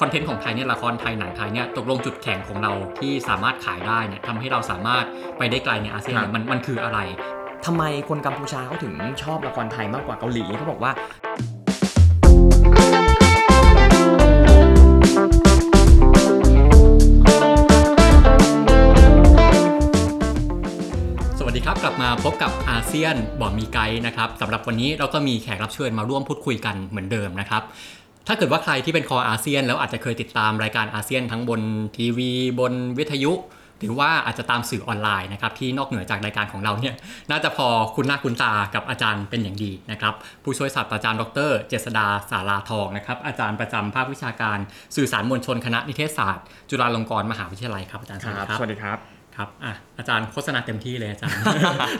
คอนเทนต์ของไทยเนี่ยละครไทยหนังไทยเนี่ยตกลงจุดแข็งของเราที่สามารถขายได้เนี่ยทำให้เราสามารถไปได้ไกลในอาเซียนมันมันคืออะไรทำไมคนกัมพูชาเขาถึงชอบละครไทยมากกว่าเกาหลีเขาบอกว่าสวัสดีครับ กลับมาพบกับอาเซียนบอมีไกด์นะครับสำหรับวันนี้เราก็มีแขกรับเชิญมาร่วมพูดคุยกันเหมือนเดิมนะครับ ถ้าเกิดว่าใครที่เป็นคออาเซียน แล้วอาจจะเคยติดตามรายการอาเซียนทั้งบนทีวี บนวิทยุ หรือว่าอาจจะตามสื่อออนไลน์นะครับที่นอกเหนือจากรายการของเราเนี่ยน่าจะพอคุ้นหน้าคุ้นตากับอาจารย์เป็นอย่างดีนะครับผู้ช่วยศาสตราจารย์ดร เจษฎา ศาลาทองนะครับอาจารย์ประจำภาควิชาการสื่อสารมวลชนคณะนิเทศศาสตร์ จุฬาลงกรณ์มหาวิทยาลัยครับอาจารย์สวัสดีครับ ครับอะอาจารย์โฆษณาเต็มที่เลยอาจารย์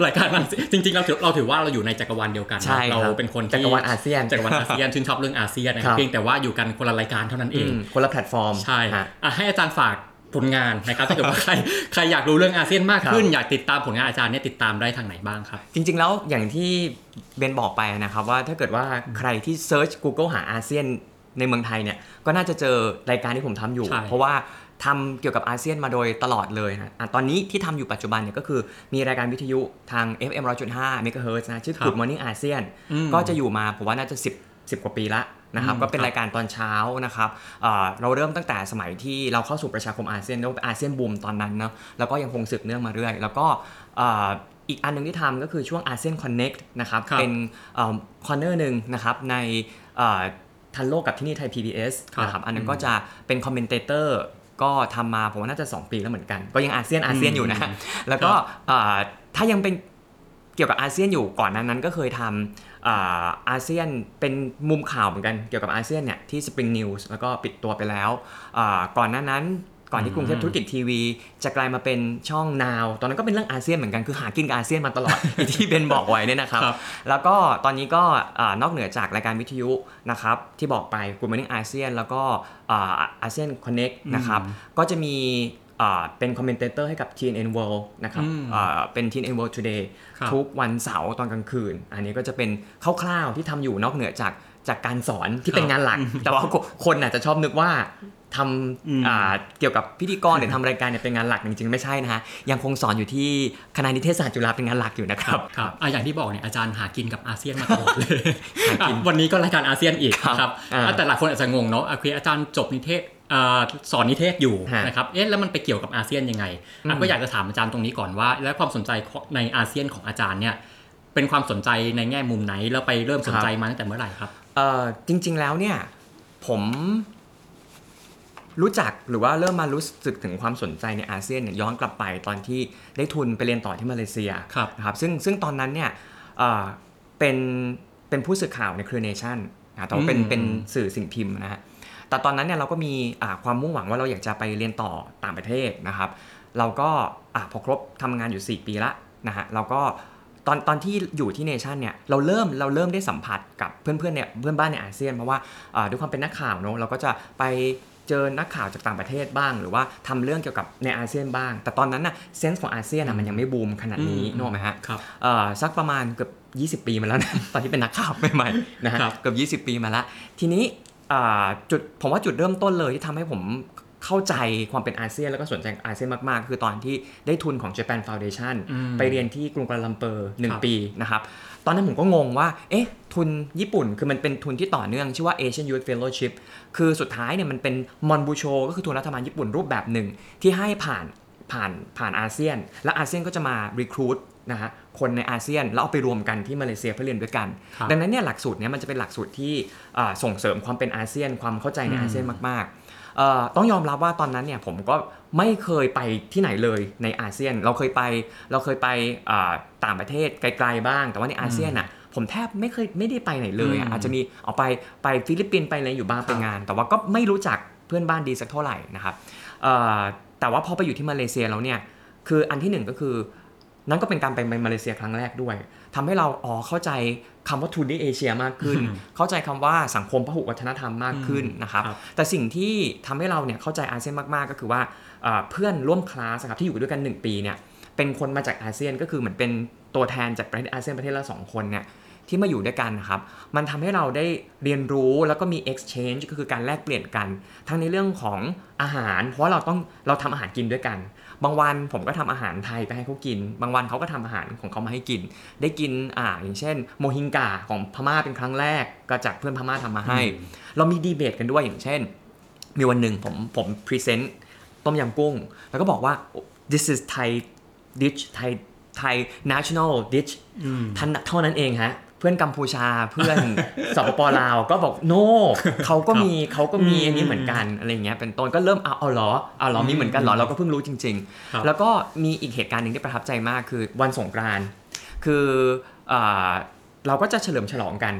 รายการมันจริงๆเราถือเราถือว่าเราอยู่ในจักรวาลเดียวกันนะใช่ครับเราเป็นคนที่จักรวาลอาเซียนจักรวาลอาเซียนชื่นชอบเรื่องอาเซียนนะคครัรับบเพียงแต่ว่าอยู่กันคนละรายการเท่านั้นเออืงมคนละแพลตฟอร์มใช่ฮะอะให้อาจารย์ฝากผลงานนะครับถ้าเกิดว่าใครใครอยากรู้เรื่องอาเซียนมากขึ้น อยากติดตามผลงานอาจารย์เนี่ยติดตามได้ทางไหนบ้างครับ จริง ๆ แล้วอย่างที่เบนบอกไปนะครับว่าถ้าเกิดว่าใครที่ search Google หาอาเซียน ในเมืองไทยเนี่ยก็น่าจะเจอรายการที่ผมทำอยู่ใช่เพราะว่าทำเกี่ยวกับอาเซียนมาโดยตลอดเลยนะอะตอนนี้ที่ทำอยู่ปัจจุบันเนี่ยก็คือมีรายการวิทยุทาง FM 100.5 MHz นะชื่อ Good Morning ASEAN อืมก็จะอยู่มาผมว่าน่าจะ 10 10 กว่าปีละนะครับอืมก็เป็นครับรายการตอนเช้านะครับเอ่อเราเริ่มตั้งแต่สมัยที่เราเข้าสู่ประชาคมอาเซียนเรียกว่าอาเซียนบูมตอนนั้นเนาะแล้วก็ยังคงสืบเนื่องมาเรื่อย แล้วก็เอ่ออีกอันหนึ่งที่ทำก็คือช่วง ASEAN Connect นะครับครับเป็น corner หนึ่งนะครับในเอ่อ ทันโลกกับที่นี่ไทย PBS ครับนะครับอันนั้นอืมก็จะเป็น commentator ก็ทำมาผมว่าน่าจะ 2 ปีแล้วเหมือนกัน ก็ยังอาเซียนอาเซียนอยู่นะ แล้วก็ครับเอ่อถ้ายังเป็นเกี่ยวกับอาเซียนอยู่ก่อนหน้านั้นก็เคยทำอ่าอาเซียนเป็นมุมข่าวเหมือนกันเกี่ยวกับอาเซียนเนี่ยที่ Spring News แล้วก็ปิดตัวไปแล้วอ่าก่อนหน้านั้น ก่อนที่กรุงเทพธุรกิจทีวี จะกลายมาเป็นช่อง NOW ตอนนั้นก็เป็นเรื่องอาเซียนเหมือนกันคือหากินกับอาเซียนมาตลอดอย่างที่เบนบอกไว้เนี่ยนะครับครับแล้วก็ตอนนี้ก็อ่านอกเหนือจากรายการวิทยุนะครับที่บอกไป Good Morning อาเซียนแล้วก็ ASEAN Connect นะครับก็จะมีอ่าเป็น commentator ให้กับ TNN World นะครับอืมอ่าเป็น TNN World Today ครับทุกวันเสาร์ตอนกลางคืน อันนี้ก็จะเป็นคร่าวๆที่ทำอยู่นอกเหนือจากจากการสอนที่เป็นงานหลัก แต่ว่าคนอาจจะชอบนึกว่า ทอืมำอ่าเกี่ยวกับพิธีกรหรือทำรายการเนี่ยเป็นงานหลักจริงๆไม่ใช่นะฮะยังคงสอนอยู่ที่คณะนิเทศศาสตร์จุฬาเป็นงานหลักอยู่นะครับครับอะอย่างที่บอกเนี่ยอาจารย์หากินกับอาเซียนมาตลอดเลยหากินอะวันนี้ก็รายการอาเซียนอีกครับนะครับอ่าอะแต่หลายคนอาจจะงงเนาะโอเคอาจารย์จบนิเทศอ่าสอนนิเทศอยู่ฮะนะครับเอ๊ะแล้วมันไปเกี่ยวกับอาเซียนยังไงอะอืมก็อยากจะถามอาจารย์ตรงนี้ก่อนว่า แล้วความสนใจในอาเซียนของอาจารย์เนี่ยเป็นความสนใจในแง่มุมไหนแล้วไปเริ่มสนใจมาตั้งแต่เมื่อไหร่ครับเอ่อจริง ๆแล้วเนี่ยผม รู้จักหรือว่าเริ่มมารู้สึกถึงความสนใจในอาเซียนเนี่ยย้อนกลับไปตอนที่ได้ทุนไปเรียนต่อที่มาเลเซียครับนะครับซึ่งซึ่งตอนนั้นเนี่ยเอ่อเป็นเป็นผู้สื่อข่าวในเครือเนชั่นนะแต่ว่าเป็นอืมเป็นสื่อสิ่งพิมพ์นะฮะแต่ตอนนั้นเนี่ยเราก็มีอ่าความมุ่งหวังว่าเราอยากจะไปเรียนต่อต่างประเทศนะครับ เราก็อะพอครบทำงานอยู่ 4 ปีละนะฮะเราก็ตอนตอนที่อยู่ที่เนชั่นเนี่ยเราเริ่มเราเริ่มได้สัมผัสกับเพื่อนๆเนี่ยเพื่อนบ้านในอาเซียนเพราะว่าอ่าด้วยความเป็นนักข่าวเนอะเราก็จะไป เจอนักข่าวจากต่างประเทศบ้าง หรือว่าทำเรื่องเกี่ยวกับในอาเซียนบ้าง แต่ตอนนั้นน่ะเซนส์ของอาเซียนน่ะมันยังไม่บูมขนาดนี้อืมนึกออกไหมฮะครับเอ่อสักประมาณเกือบ20 ปีมาแล้วนะตอนที่เป็นนักข่าวใหม่ๆนะฮะครับเกือบ20 ปีมาแล้วทีนี้อ่าจุดผมว่าจุดเริ่มต้นเลยที่ทำให้ผม เข้าใจความเป็นอาเซียนแล้วก็สนใจอาเซียนมากๆ คือตอนที่ได้ทุนของ Japan Foundation อืมไปเรียนที่กรุงกัวลาลัมเปอร์หนึ่คงรับปีนะครับ ตอนนั้นผมก็งงว่า เอ๊ะ ทุนญี่ปุ่นคือมันเป็นทุนที่ต่อเนื่อง ชื่อว่า Asian Youth Fellowship คือสุดท้ายเนี่ยมันเป็น Monbusho ก็คือทุนรัฐบาลญี่ปุ่นรูปแบบหนึ่ง ที่ให้ผ่านผ่านผ่านอาเซียน และอาเซียนก็จะมา recruit นะฮะคนในอาเซียนแล้วเอาไปรวมกันที่มาเลเซียเพื่อเรียนด้วยกันครับดังนั้นเนี่ยหลักสูตรเนี้ยมันจะเป็นหลักสูตรที่อ่าส่งเสริมความเป็นอาเซียนความเข้าใจในอาเซียนมากๆเอ่อ ต้องยอมรับว่าตอนนั้นเนี่ยผมก็ไม่เคยไปที่ไหนเลยในอาเซียน เราเคยไปเราเคยไปอ่าต่างประเทศไกลๆบ้าง แต่ว่าในอาเซียนอะผมแทบไม่เคยไม่ได้ไปไหนเลยอะอืมอาจจะมีเอาไปไปฟิลิปปินส์ไปอะไรอยู่บ้างไปงาน แต่ว่าก็ไม่รู้จักเพื่อนบ้านดีสักเท่าไหร่นะครับเอ่อแต่ว่าพอไปอยู่ที่มาเลเซียแล้วเนี่ยคืออันที่หนึ่งก็คือนั่นก็เป็นการไปมาเลเซียครั้งแรกด้วย ทำให้เราอ๋อเข้าใจคำว่าทูดีเอเชียมากขึ้นอืมเข้าใจคำว่าสังคมพหุวัฒนธรรมมากขึ้นนะครับครับแต่สิ่งที่ทำให้เราเนี่ยเข้าใจอาเซียนมาก ๆ ก็คือว่าเอ่อเพื่อนร่วมคลาสครับที่อยู่ด้วยกัน 1 ปีเนี่ยเป็นคนมาจากอาเซียนก็คือเหมือนเป็นตัวแทนจากประเทศอาเซียนประเทศละสองคนเนี่ยที่มาอยู่ด้วยกันนะครับ มันทำให้เราได้เรียนรู้แล้วก็มี exchange ก็คือการแลกเปลี่ยนกัน ทั้งในเรื่องของอาหาร เพราะว่าเราต้องเราทำอาหารกินด้วยกัน บางวันผมก็ทำอาหารไทยไปให้เขากิน บางวันเขาก็ทำอาหารของเขามาให้กิน ได้กินอ่าอย่างเช่น โมฮิงกาของพม่าเป็นครั้งแรก ก็จากเพื่อนพม่าทำมาให้ เรามีดีเบตกันด้วยอย่างเช่น มีวันหนึ่งผมผม present ต้มยำกุ้ง แล้วก็บอกว่า this is Thai dish Thai Thai national dish ท่านเท่านั้นเองฮะเพื่อนกัมพูชาเพื่อนสปปลาวก็บอก no เขาก็มีเขาก็มีอืมอันนี้เหมือนกันอะไรเงี้ยเป็นต้นก็เริ่มเอาเอาเหรอเอาเหรอมีเหมือนกันเหรอเราก็เพิ่งรู้จริงครับๆแล้วก็มีอีกเหตุการณ์หนึ่งที่ประทับใจมากคือวันสงกรานต์คืออ่าเราก็จะเฉลิมฉลองกัน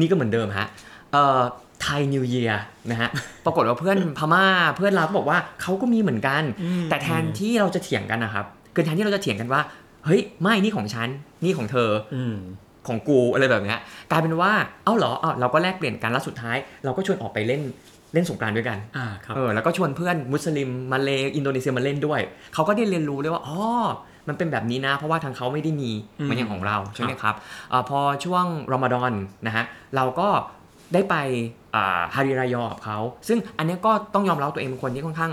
นี่ก็เหมือนเดิมฮะเอ่อไทยนิวเยียนะฮะ ปรากฏว่าเพื่อนพม่าเพื่อนเราก็บอกว่าเขาก็มีเหมือนกันอืมแต่แทนที่เราจะเถียงกันนะครับคือแทนที่เราจะเถียงกันว่า เฮ้ย ไม่นี่ของฉัน นี่ของเธออืม ของกูอะไรแบบเนี้ยกลายเป็นว่าเอ้าเหรอเอ้าเราก็แลกเปลี่ยนกันแล้วสุดท้าย เราก็ชวนออกไปเล่นเล่นสงกรานต์ด้วยกันอ่าครับเออแล้วก็ชวนเพื่อนมุสลิมมาเลอินโดนีเซียมาเล่นด้วย เขาก็ได้เรียนรู้เลยว่าอ๋อมันเป็นแบบนี้นะ เพราะว่าทางเขาไม่ได้มีอืมเหมือนอย่างของเราใช่ไหมครับเออพอช่วงรอมฎอนนะฮะเราก็ได้ไปอ่าฮาริรายอกับเขา ซึ่งอันเนี้ยก็ต้องยอมรับตัวเองเป็นคนที่ค่อนข้าง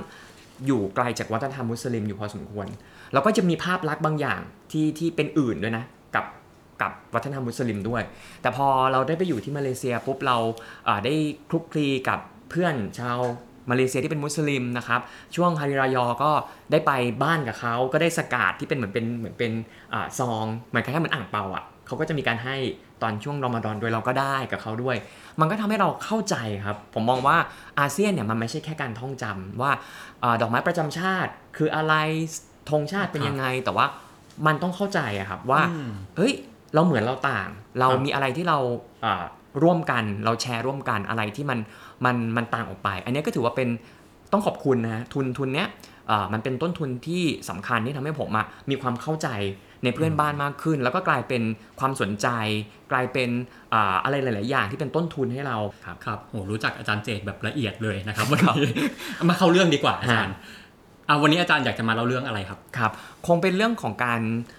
อยู่ไกลจากวัฒนธรรมมุสลิมอยู่พอสมควร แล้วก็จะมีภาพลักษณ์บางอย่างที่ที่เป็นอื่นด้วยนะ กับกับวัฒนธรรมมุสลิมด้วย แต่พอเราได้ไปอยู่ที่มาเลเซียปุ๊บเราอ่าได้คลุกคลีกับเพื่อนชาวมาเลเซียที่เป็นมุสลิมนะครับช่วงฮาริรายอก็ได้ไปบ้านกับเขาก็ได้สกาดที่เป็นเหมือนเป็นเหมือนเป็นอาซองเหมือนคล้ายๆเหมือนอ่างเปาอะเขาก็จะมีการให้ตอนช่วงรอมฎอนด้วยเราก็ได้กับเขาด้วย มันก็ทำให้เราเข้าใจครับ ผมมองว่าอาเซียนเนี่ยมันไม่ใช่แค่การท่องจำว่าอาดอกไม้ประจำชาติคืออะไรธงชาติเป็นยังไง แต่ว่ามันต้องเข้าใจอะครับว่าอืมเฮ้ย เราเหมือนเราต่าง เราครับมีอะไรที่เราอ่าร่วมกันเราแชร์ร่วมกันอะไรที่มันมันมันต่างออกไป อันนี้ก็ถือว่าเป็นต้องขอบคุณนะทุนทุนเนี้ยอ่ามันเป็นต้นทุนที่สำคัญที่ทำให้ผมอะมีความเข้าใจในเพื่อนบ้านมากขึ้น แล้วก็กลายเป็นความสนใจ กลายเป็นอ่าอะไรหลาย ๆ อย่างที่เป็นต้นทุนให้เราครับครับโหรู้จักอาจารย์เจตแบบละเอียดเลยนะครับวันนี้มาเข้าเรื่องดีกว่าอาจารย์อ่าวันนี้อาจารย์อยากจะมาเล่าเรื่องอะไรครับครับ คงเป็นเรื่องของการอ่า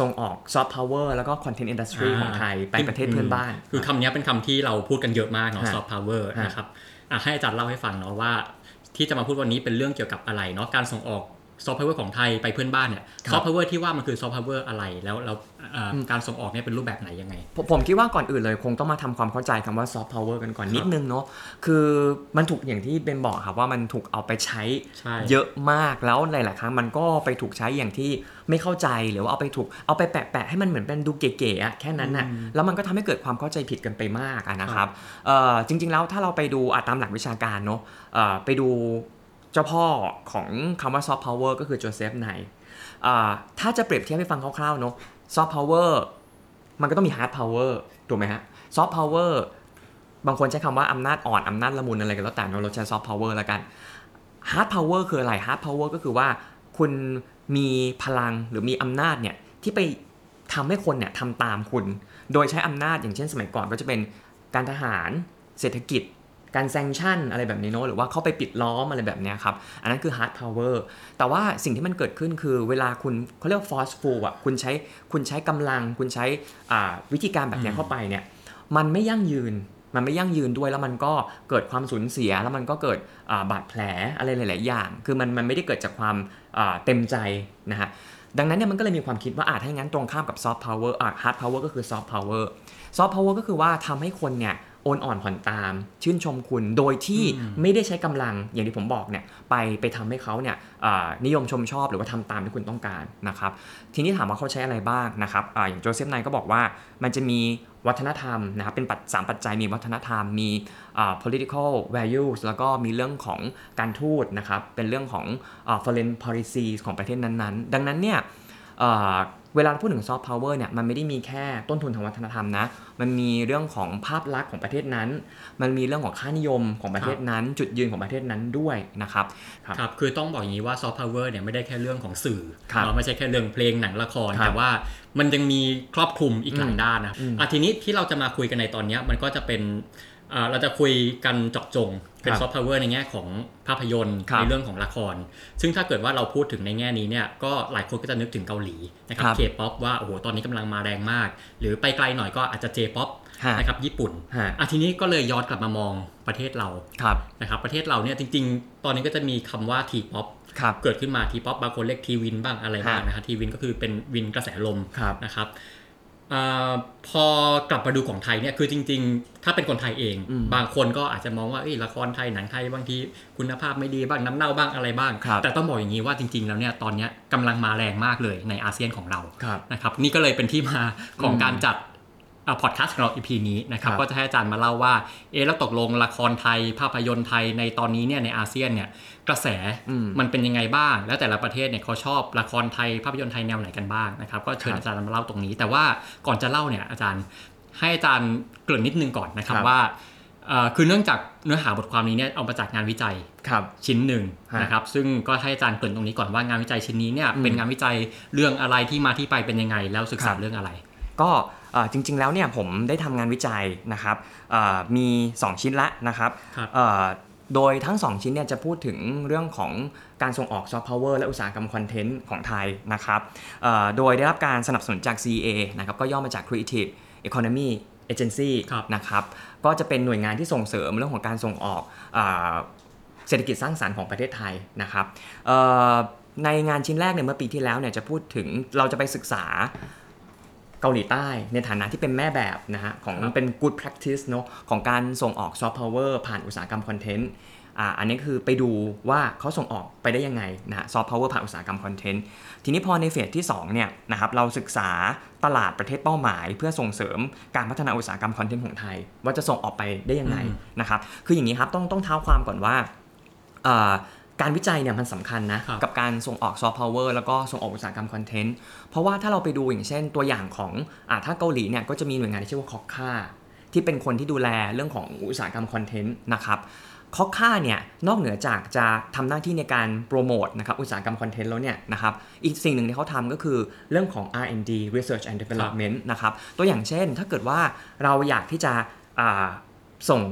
ส่งออกซอฟต์พาวเวอร์แล้วก็ content industry อ่าของไทย ไปประเทศเพื่อนบ้าน คือคำนี้เป็นคำที่เราพูดกันเยอะมากเนาะฮะซอฟต์พาวเวอร์ฮะนะครับอะให้อาจารย์เล่าให้ฟังเนาะว่า ที่จะมาพูดวันนี้เป็นเรื่องเกี่ยวกับอะไรเนาะการส่งออก ซอฟต์พาวเวอร์ของไทยไปเพื่อนบ้านเนี่ยครับซอฟต์พาวเวอร์ที่ว่ามันคือซอฟต์พาวเวอร์อะไรแล้วแล้วเอ่ออมการส่งออกเนี่ยเป็นรูปแบบไหนยังไง ผมผมคิดว่าก่อนอื่นเลยคงต้องมาทำความเข้าใจคำว่าซอฟต์พาวเวอร์กันก่อนนิดนึงเนาะคือมันถูกอย่างที่เบนบอกครับว่ามันถูกเอาไปใช้ใช่เยอะมากแล้วหลายๆครั้งมันก็ไปถูกใช้อย่างที่ไม่เข้าใจหรือว่าเอาไปถูกเอาไปแปะๆให้มันเหมือนเป็นดูเก๋ๆอะแค่นั้นน่ะอืมแล้วมันก็ทำให้เกิดความเข้าใจผิดกันไปมากอะนะครับเอ่อจริงๆแล้วถ้าเราไปดูอะตามหลักวิชาการเนาะเอ่อไปดู เจ้าพ่อของคำว่าซอฟต์พาวเวอร์ก็คือโจเซฟไนถ้าจะเปรียบเทียบให้ฟังคร่าวๆเนาะซอฟต์พาวเวอร์มันก็ต้องมี hard power ถูกไหมฮะซอฟต์พาวเวอร์บางคนใช้คำว่าอำนาจอ่อน อำนาจละมุนอะไรกันแล้วแต่เนอะเราใช้ซอฟต์พาวเวอร์แล้วกัน hard power คืออะไร hard power ก็คือว่าคุณมีพลังหรือมีอำนาจเนี่ยที่ไปทำให้คนเนี่ยทำตามคุณ โดยใช้อำนาจอย่างเช่นสมัยก่อนก็จะเป็นการทหาร เศรษฐกิจ การ sanction อะไรแบบนี้เนอะหรือว่าเข้าไปปิดล้อมอะไรแบบเนี้ยครับ อันนั้นคือ hard power แต่ว่าสิ่งที่มันเกิดขึ้นคือเวลาคุณเขาเรียกว่า forceful อะคุณใช้คุณใช้กำลัง คุณใช้อ่าวิธีการแบบเนี้ยเข้าไปเนี่ยมันไม่ยั่งยืนมันไม่ยั่งยืนด้วยแล้วมันก็เกิดความสูญเสียแล้วมันก็เกิดอ่าบาดแผลอะไรหลาย ๆ อย่าง คือมันมันไม่ได้เกิดจากความอ่าเต็มใจนะฮะดังนั้นเนี่ยมันก็เลยมีความคิดว่าอาจถ้าอย่างนั้นตรงข้ามกับซอฟต์พาวเวอร์อ่า hard power ก็คือซอฟต์พาวเวอร์ซอฟต์พาวเวอร์ก็คือว่าทำให้คนเนี่ย โอนอ่อนผ่อนตาม ชื่นชมคุณโดยที่อืมไม่ได้ใช้กำลังอย่างที่ผมบอกเนี่ยไปไปทำให้เขาเนี่ยอ่านิยมชมชอบหรือว่าทำตามที่คุณต้องการนะครับทีนี้ถามว่าเขาใช้อะไรบ้างนะครับอาอย่างโจเซฟไนก็บอกว่ามันจะมีวัฒนธรรมนะครับเป็นปัจสามปัจจัยมีวัฒนธรรมมีอ่า political values แล้วก็มีเรื่องของการทูตนะครับเป็นเรื่องของอ่า foreign policy ของประเทศนั้นๆ ดังนั้นเนี่ย เอ่อเวลาเราพูดถึงซอฟต์พาวเวอร์เนี่ยมันไม่ได้มีแค่ต้นทุนทางวัฒนธรรมนะ มันมีเรื่องของภาพลักษณ์ของประเทศนั้น มันมีเรื่องของค่านิยมของประเทศนั้น จุดยืนของประเทศนั้นด้วยนะครับครับครับคือต้องบอกอย่างนี้ว่าซอฟต์พาวเวอร์เนี่ยไม่ได้แค่เรื่องของสื่อครับเนาะไม่ใช่แค่เรื่องเพลงหนังละครครับแต่ว่ามันยังมีครอบคลุมอีกหลายด้านนะอืมอะทีนี้ที่เราจะมาคุยกันในตอนเนี้ยมันก็จะเป็น เอ่อเราจะคุยกันเจาะจงเป็นครับซอฟต์พาวเวอร์ในแง่ของภาพยนตร์ครับในเรื่องของละคร ซึ่งถ้าเกิดว่าเราพูดถึงในแง่นี้เนี่ยก็หลายคนก็จะนึกถึงเกาหลีนะครับครับเคป๊อปว่าโอ้โหตอนนี้กำลังมาแรงมาก หรือไปไกลหน่อยก็อาจจะเจป๊อปฮะนะครับญี่ปุ่นฮะอะทีนี้ก็เลยย้อนกลับมามองประเทศเราครับนะครับประเทศเราเนี่ยจริง ๆ ตอนนี้ก็จะมีคำว่าทีป๊อปครับเกิดขึ้นมาทีป๊อปบางคนเรียก T-wind บ้างอะไรบ้างฮะนะครับ T-wind ก็คือเป็น wind กระแสลมครับนะครับ อาพอกลับมาดูของไทยเนี่ยคือจริง ๆ ถ้าเป็นคนไทยเองอืมบางคนก็อาจจะมองว่าเอ้ยละครไทยหนังไทยบางทีคุณภาพไม่ดีบ้างน้ำเน่าบ้างอะไรบ้างครับแต่ต้องบอกอย่างนี้ว่าจริง ๆ แล้วเนี่ยตอนเนี้ยกำลังมาแรงมากเลยในอาเซียนของเราครับนะครับนี่ก็เลยเป็นที่มาของอืมการจัด พอดแคสต์ของเรา EP นี้นะครับครับก็จะให้อาจารย์มาเล่าว่าเอ๊ะแล้วตกลงละครไทย ภาพยนตร์ไทยในตอนนี้เนี่ยในอาเซียนเนี่ยกระแสอืมมันเป็นยังไงบ้าง แล้วแต่ละประเทศเนี่ยเขาชอบละครไทยภาพยนตร์ไทยแนวไหนกันบ้างนะครับก็เชิญครับอาจารย์มาเล่าตรงนี้ แต่ว่าก่อนจะเล่าเนี่ยอาจารย์ให้อาจารย์เกริ่นนิดนึงก่อนนะครับครับว่าเอ่อคือเนื่องจากเนื้อหาบทความนี้เนี่ยเอามาจากงานวิจัยครับชิ้นหนึ่งฮะนะครับซึ่งก็ให้อาจารย์เกริ่นตรงนี้ก่อนว่างานวิจัยชิ้นนี้เนี่ยอืมเป็นงานวิจัยเรื่องอะไรที่มาที่ไปเป็นยังไง แล้วศึกษาเรื่องอะไรครับ ก็เอ่อ จริง ๆ แล้วเนี่ยผมได้ทำงานวิจัยนะครับเอ่อมี 2 ชิ้นละนะครับครับเอ่อโดยทั้ง 2 ชิ้นเนี่ยจะพูดถึงเรื่องของการส่งออกซอฟต์พาวเวอร์และอุตสาหกรรมคอนเทนต์ของไทยนะครับเอ่อโดยได้รับการสนับสนุนจาก CEA นะครับก็ย่อมาจาก Creative Economy Agency ครับนะครับก็จะเป็นหน่วยงานที่ส่งเสริมเรื่องของการส่งออกอาเศรษฐกิจสร้างสรรค์ของประเทศไทยนะครับเอ่อในงานชิ้นแรกเนี่ยเมื่อปีที่แล้วเนี่ยจะพูดถึงเราจะไปศึกษา เกาหลีใต้ ในฐานะที่เป็นแม่แบบนะฮะของครับเป็น good practice เนอะของการส่งออกซอฟต์พาวเวอร์ผ่านอุตสาหกรรมคอนเทนต์อ่าอันนี้คือไปดูว่าเขาส่งออกไปได้ยังไงนะฮะซอฟต์พาวเวอร์ผ่านอุตสาหกรรมคอนเทนต์ทีนี้พอในเฟสที่2เนี่ยนะครับเราศึกษาตลาดประเทศเป้าหมาย เพื่อส่งเสริมการพัฒนาอุตสาหกรรมคอนเทนต์ของไทย ว่าจะส่งออกไปได้ยังไงอืมนะครับคืออย่างนี้ครับต้องต้องเท้าความก่อนว่าอ่า การวิจัยเนี่ยมันสำคัญนะครับกับการส่งออกซอฟต์พาวเวอร์แล้วก็ส่งออกอุตสาหกรรมคอนเทนต์ เพราะว่าถ้าเราไปดูอย่างเช่นตัวอย่างของอ่าถ้าเกาหลีเนี่ยก็จะมีหน่วยงานที่ชื่อว่า KOCCA ที่เป็นคนที่ดูแลเรื่องของอุตสาหกรรมคอนเทนต์นะครับ KOCCA เนี่ยนอกเหนือจากจะทำหน้าที่ในการโปรโมทนะครับอุตสาหกรรมคอนเทนต์แล้วเนี่ยนะครับอีกสิ่งหนึ่งที่เขาทำก็คือเรื่องของ R&D Research and Development นะครับตัวอย่างเช่นถ้าเกิดว่าเราอยากที่จะอ่าส่ง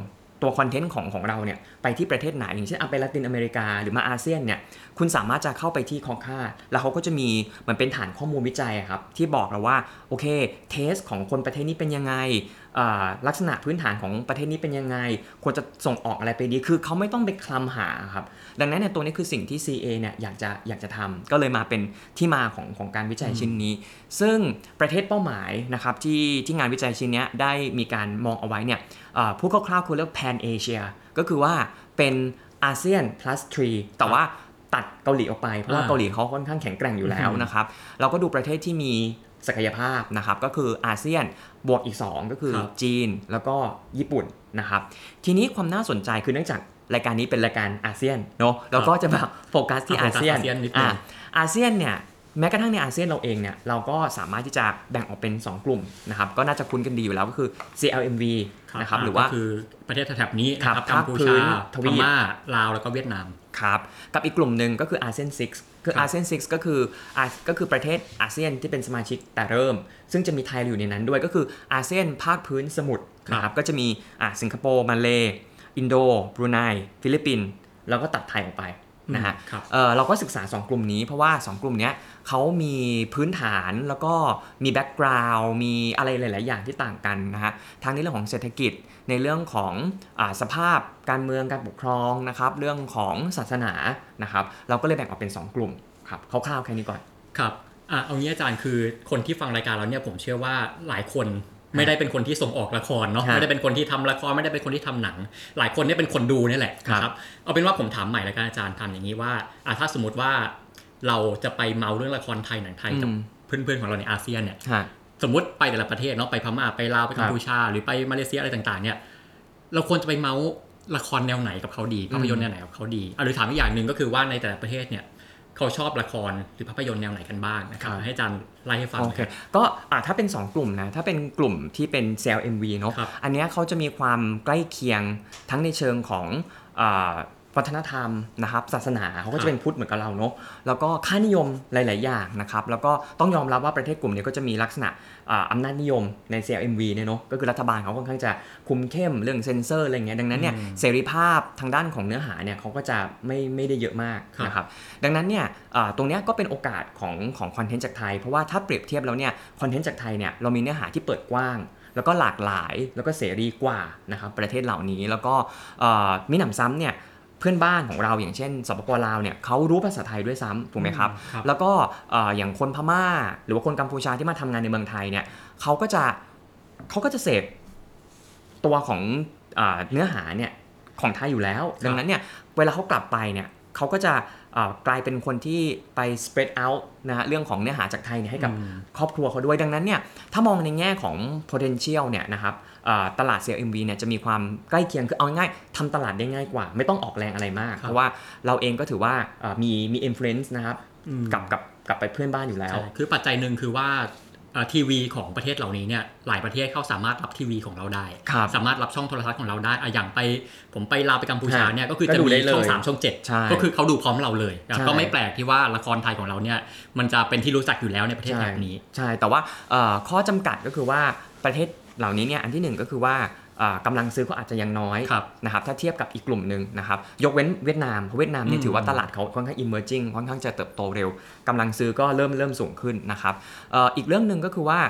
ตัวคอนเทนต์ของของเราเนี่ยไปที่ประเทศไหนอย่างเช่นเอาไปละตินอเมริกาหรือมาอาเซียนเนี่ยคุณสามารถจะเข้าไปที่คอค่า แล้วเขาก็จะมีเหมือนเป็นฐานข้อมูลวิจัยครับที่บอกเราว่าโอเคเทสของคนประเทศนี้เป็นยังไง ลักษณะพื้นฐานของประเทศนี้เป็นยังไง ควรจะส่งออกอะไรไปดี คือเขาไม่ต้องไปคลำหาครับ ดังนั้นเนี่ยตัวนี้คือสิ่งที่ CA เนี่ยอยากจะอยากจะทำก็เลยมาเป็นที่มาของของการวิจัยชิ้นนี้ ซึ่งประเทศเป้าหมายนะครับที่ที่งานวิจัยชิ้นเนี้ยได้มีการมองเอาไว้เนี่ยอ่าพูดคร่าวๆคือเรียก pan Asia ก็คือว่าเป็นอาเซียน plus 3แต่ว่าตัดเกาหลีออกไป เพราะว่าอ่าเกาหลีเขาค่อนข้างแข็งแกร่งอยู่แล้วอือฮึนะครับ เราก็ดูประเทศที่มีศักยภาพนะครับ ก็คืออาเซียน บวกอีก 2 ก็คือครับจีนแล้วก็ญี่ปุ่นนะครับ ทีนี้ความน่าสนใจคือเนื่องจากรายการนี้เป็นรายการอาเซียนเนาะเราก็จะมาโฟกัสที่อะอาเซียนโฟกัสอาเซียนนิดนึงอะอาเซียนเนี่ยแม้กระทั่งในอาเซียนเราเองเนี่ยเราก็สามารถที่จะแบ่งออกเป็น 2 กลุ่มนะครับก็น่าจะคุ้นกันดีอยู่แล้วก็คือ CLMV นะครับหรือว่าก็คือประเทศแถบนี้นะคครับกัมพูชานทพม่าลาวแล้วก็เวียดนามครับกับอีกกลุ่มหนึ่งก็คืออาเซียน6คือครับอาเซียน6ก็คืออาก็คือประเทศอาเซียนที่เป็นสมาชิกแต่เริ่ม ซึ่งจะมีไทยอยู่ในนั้นด้วยก็คืออาเซียนภาคพื้นสมุทรนะครับก็จะมีอ่าสิงคโปร์มาเลอินโดบรูไนฟิลิปปินส์แล้วก็ตัดไทยออกไป นะฮะครับเอ่อเราก็ศึกษา 2 กลุ่มนี้เพราะว่า 2 กลุ่มเนี้ยเขามีพื้นฐานแล้วก็มี background มีอะไรหลาย ๆ อย่างที่ต่างกันนะฮะทั้งในเรื่องของเศรษฐกิจในเรื่องของอาสภาพการเมืองการปกครองนะครับเรื่องของศาสนานะครับเราก็เลยแบ่งออกเป็น 2 กลุ่มครับคร่าวๆแค่นี้ก่อนครับอะเอางี้อาจารย์คือคนที่ฟังรายการเราเนี่ยผมเชื่อว่าหลายคน ไม่ได้เป็นคนที่ส่งออกละครเนาะครับไม่ได้เป็นคนที่ทำละครไม่ได้เป็นคนที่ทำหนัง หลายคนเนี่ยเป็นคนดูเนี่ยแหละครับนะครับเอาเป็นว่าผมถามใหม่ละกันอาจารย์ทำอย่างนี้ว่าอะถ้าสมมติว่าเราจะไปเมาเรื่องละครไทยหนังไทยกับอืมเพื่อนๆของเราในอาเซียนเนี่ยฮะสมมติไปแต่ละประเทศเนาะไปพม่าไปลาวไปกัมพูชา หรือไปมาเลเซียอะไรต่าง ๆ เนี่ย เราควรจะไปเมาส์ละครแนวไหนกับเขาดีภาพยนตร์แนวไหนกับเขาดีอะหรือถามอีกอย่างหนึ่งก็คือว่าในแต่ละประเทศเนี่ย เขาชอบละครหรือภาพยนตร์แนวไหนกันบ้างนะครับครับให้อาจารย์ไล่ให้ฟังโอหน่อยเคครับก็อ่าถ้าเป็น 2 กลุ่มนะ ถ้าเป็นกลุ่มที่เป็น CLMV เนาะครับอันเนี้ยเขาจะมีความใกล้เคียงทั้งในเชิงของอ่าไฟ วัฒนธรรมนะครับศาสนาเขาก็จะเป็นพุทธเหมือนกับเราเนาะแล้วก็ค่านิยมหลาย ๆ อย่างนะครับแล้วก็ต้องยอมรับว่าประเทศกลุ่มนี้ก็จะมีลักษณะอ่าอำนาจนิยมใน CLMV เนี่ยเนาะก็คือรัฐบาลเขาค่อนข้างจะคุมเข้มเรื่องเซ็นเซอร์อะไรเงี้ยดังนั้นเนี่ยอืมเสรีภาพทางด้านของเนื้อหาเนี่ยเขาก็จะไม่ไม่ได้เยอะมากครับนะครับดังนั้นเนี่ยอ่าตรงเนี้ยก็เป็นโอกาสของของคอนเทนต์จากไทย เพราะว่าถ้าเปรียบเทียบแล้วเนี่ยคอนเทนต์จากไทยเนี่ยเรามีเนื้อหาที่เปิดกว้างแล้วก็หลากหลายแล้วก็เสรีกว่านะครับประเทศเหล่านี้แล้วก็เอ่อมิหนำซ้ำเนี่ย เพื่อนบ้านของเราอย่างเช่นสปปลาวเนี่ยเขารู้ภาษาไทยด้วยซ้ำถูกไหมครับครับแล้วก็เอ่ออย่างคนพม่า หรือว่าคนกัมพูชาที่มาทำงานในเมืองไทยเนี่ยเขาก็จะเขาก็จะเสพตัวของอาเนื้อหาเนี่ยของไทยอยู่แล้ว ดังนั้นเนี่ยเวลาเขากลับไปเนี่ยเขาก็จะอ่ากลายเป็นคนที่ไป spread out นะฮะเรื่องของเนื้อหาจากไทยเนี่ยให้กับอืมครอบครัวเขาด้วยดังนั้นเนี่ยถ้ามองในแง่ของ potential เนี่ยนะครับอ่า ตลาด CLMV เนี่ยจะมีความใกล้เคียงคือเอาง่ายๆทำตลาดได้ง่ายกว่า ไม่ต้องออกแรงอะไรมากครับเพราะว่าเราเองก็ถือว่าอ่ามีมี influence นะครับอืมกับกับกับไปเพื่อนบ้านอยู่แล้วใช่คือปัจจัยหนึ่งคือว่าเอ่อทีวีของประเทศเหล่านี้เนี่ยหลายประเทศเขาสามารถรับทีวีของเราได้ครับสามารถรับช่องโทรทัศน์ของเราได้อะอย่างไปผมไปลาวไปกัมพูชาฮะเนี่ยก็คือก็จะดูมีได้เลยช่องสามช่องเจ็ดใช่ก็คือเขาดูพร้อมเราเลยใช่ก็ไม่แปลกที่ว่าละครไทยของเราเนี่ยมันจะเป็นที่รู้จักอยู่แล้วในประเทศใช่แบบนี้ ใช่แต่ว่าเอ่อข้อจำกัดก็คือว่าประเทศ เหล่านี้เนี่ยอันที่หนึ่งก็คือว่าเอ่อกำลังซื้อเขาอาจจะยังน้อยครับนะครับถ้าเทียบกับอีกกลุ่มหนึ่งนะครับยกเว้นเวียดนามเพราะเวียดนามเนี่ยอืมถือว่าตลาดเขาค่อนข้าง emerging ค่อนข้างจะเติบโตเร็วกำลังซื้อก็เริ่มเริ่มสูงขึ้นนะครับเอ่ออีกเรื่องหนึ่งก็คือว่า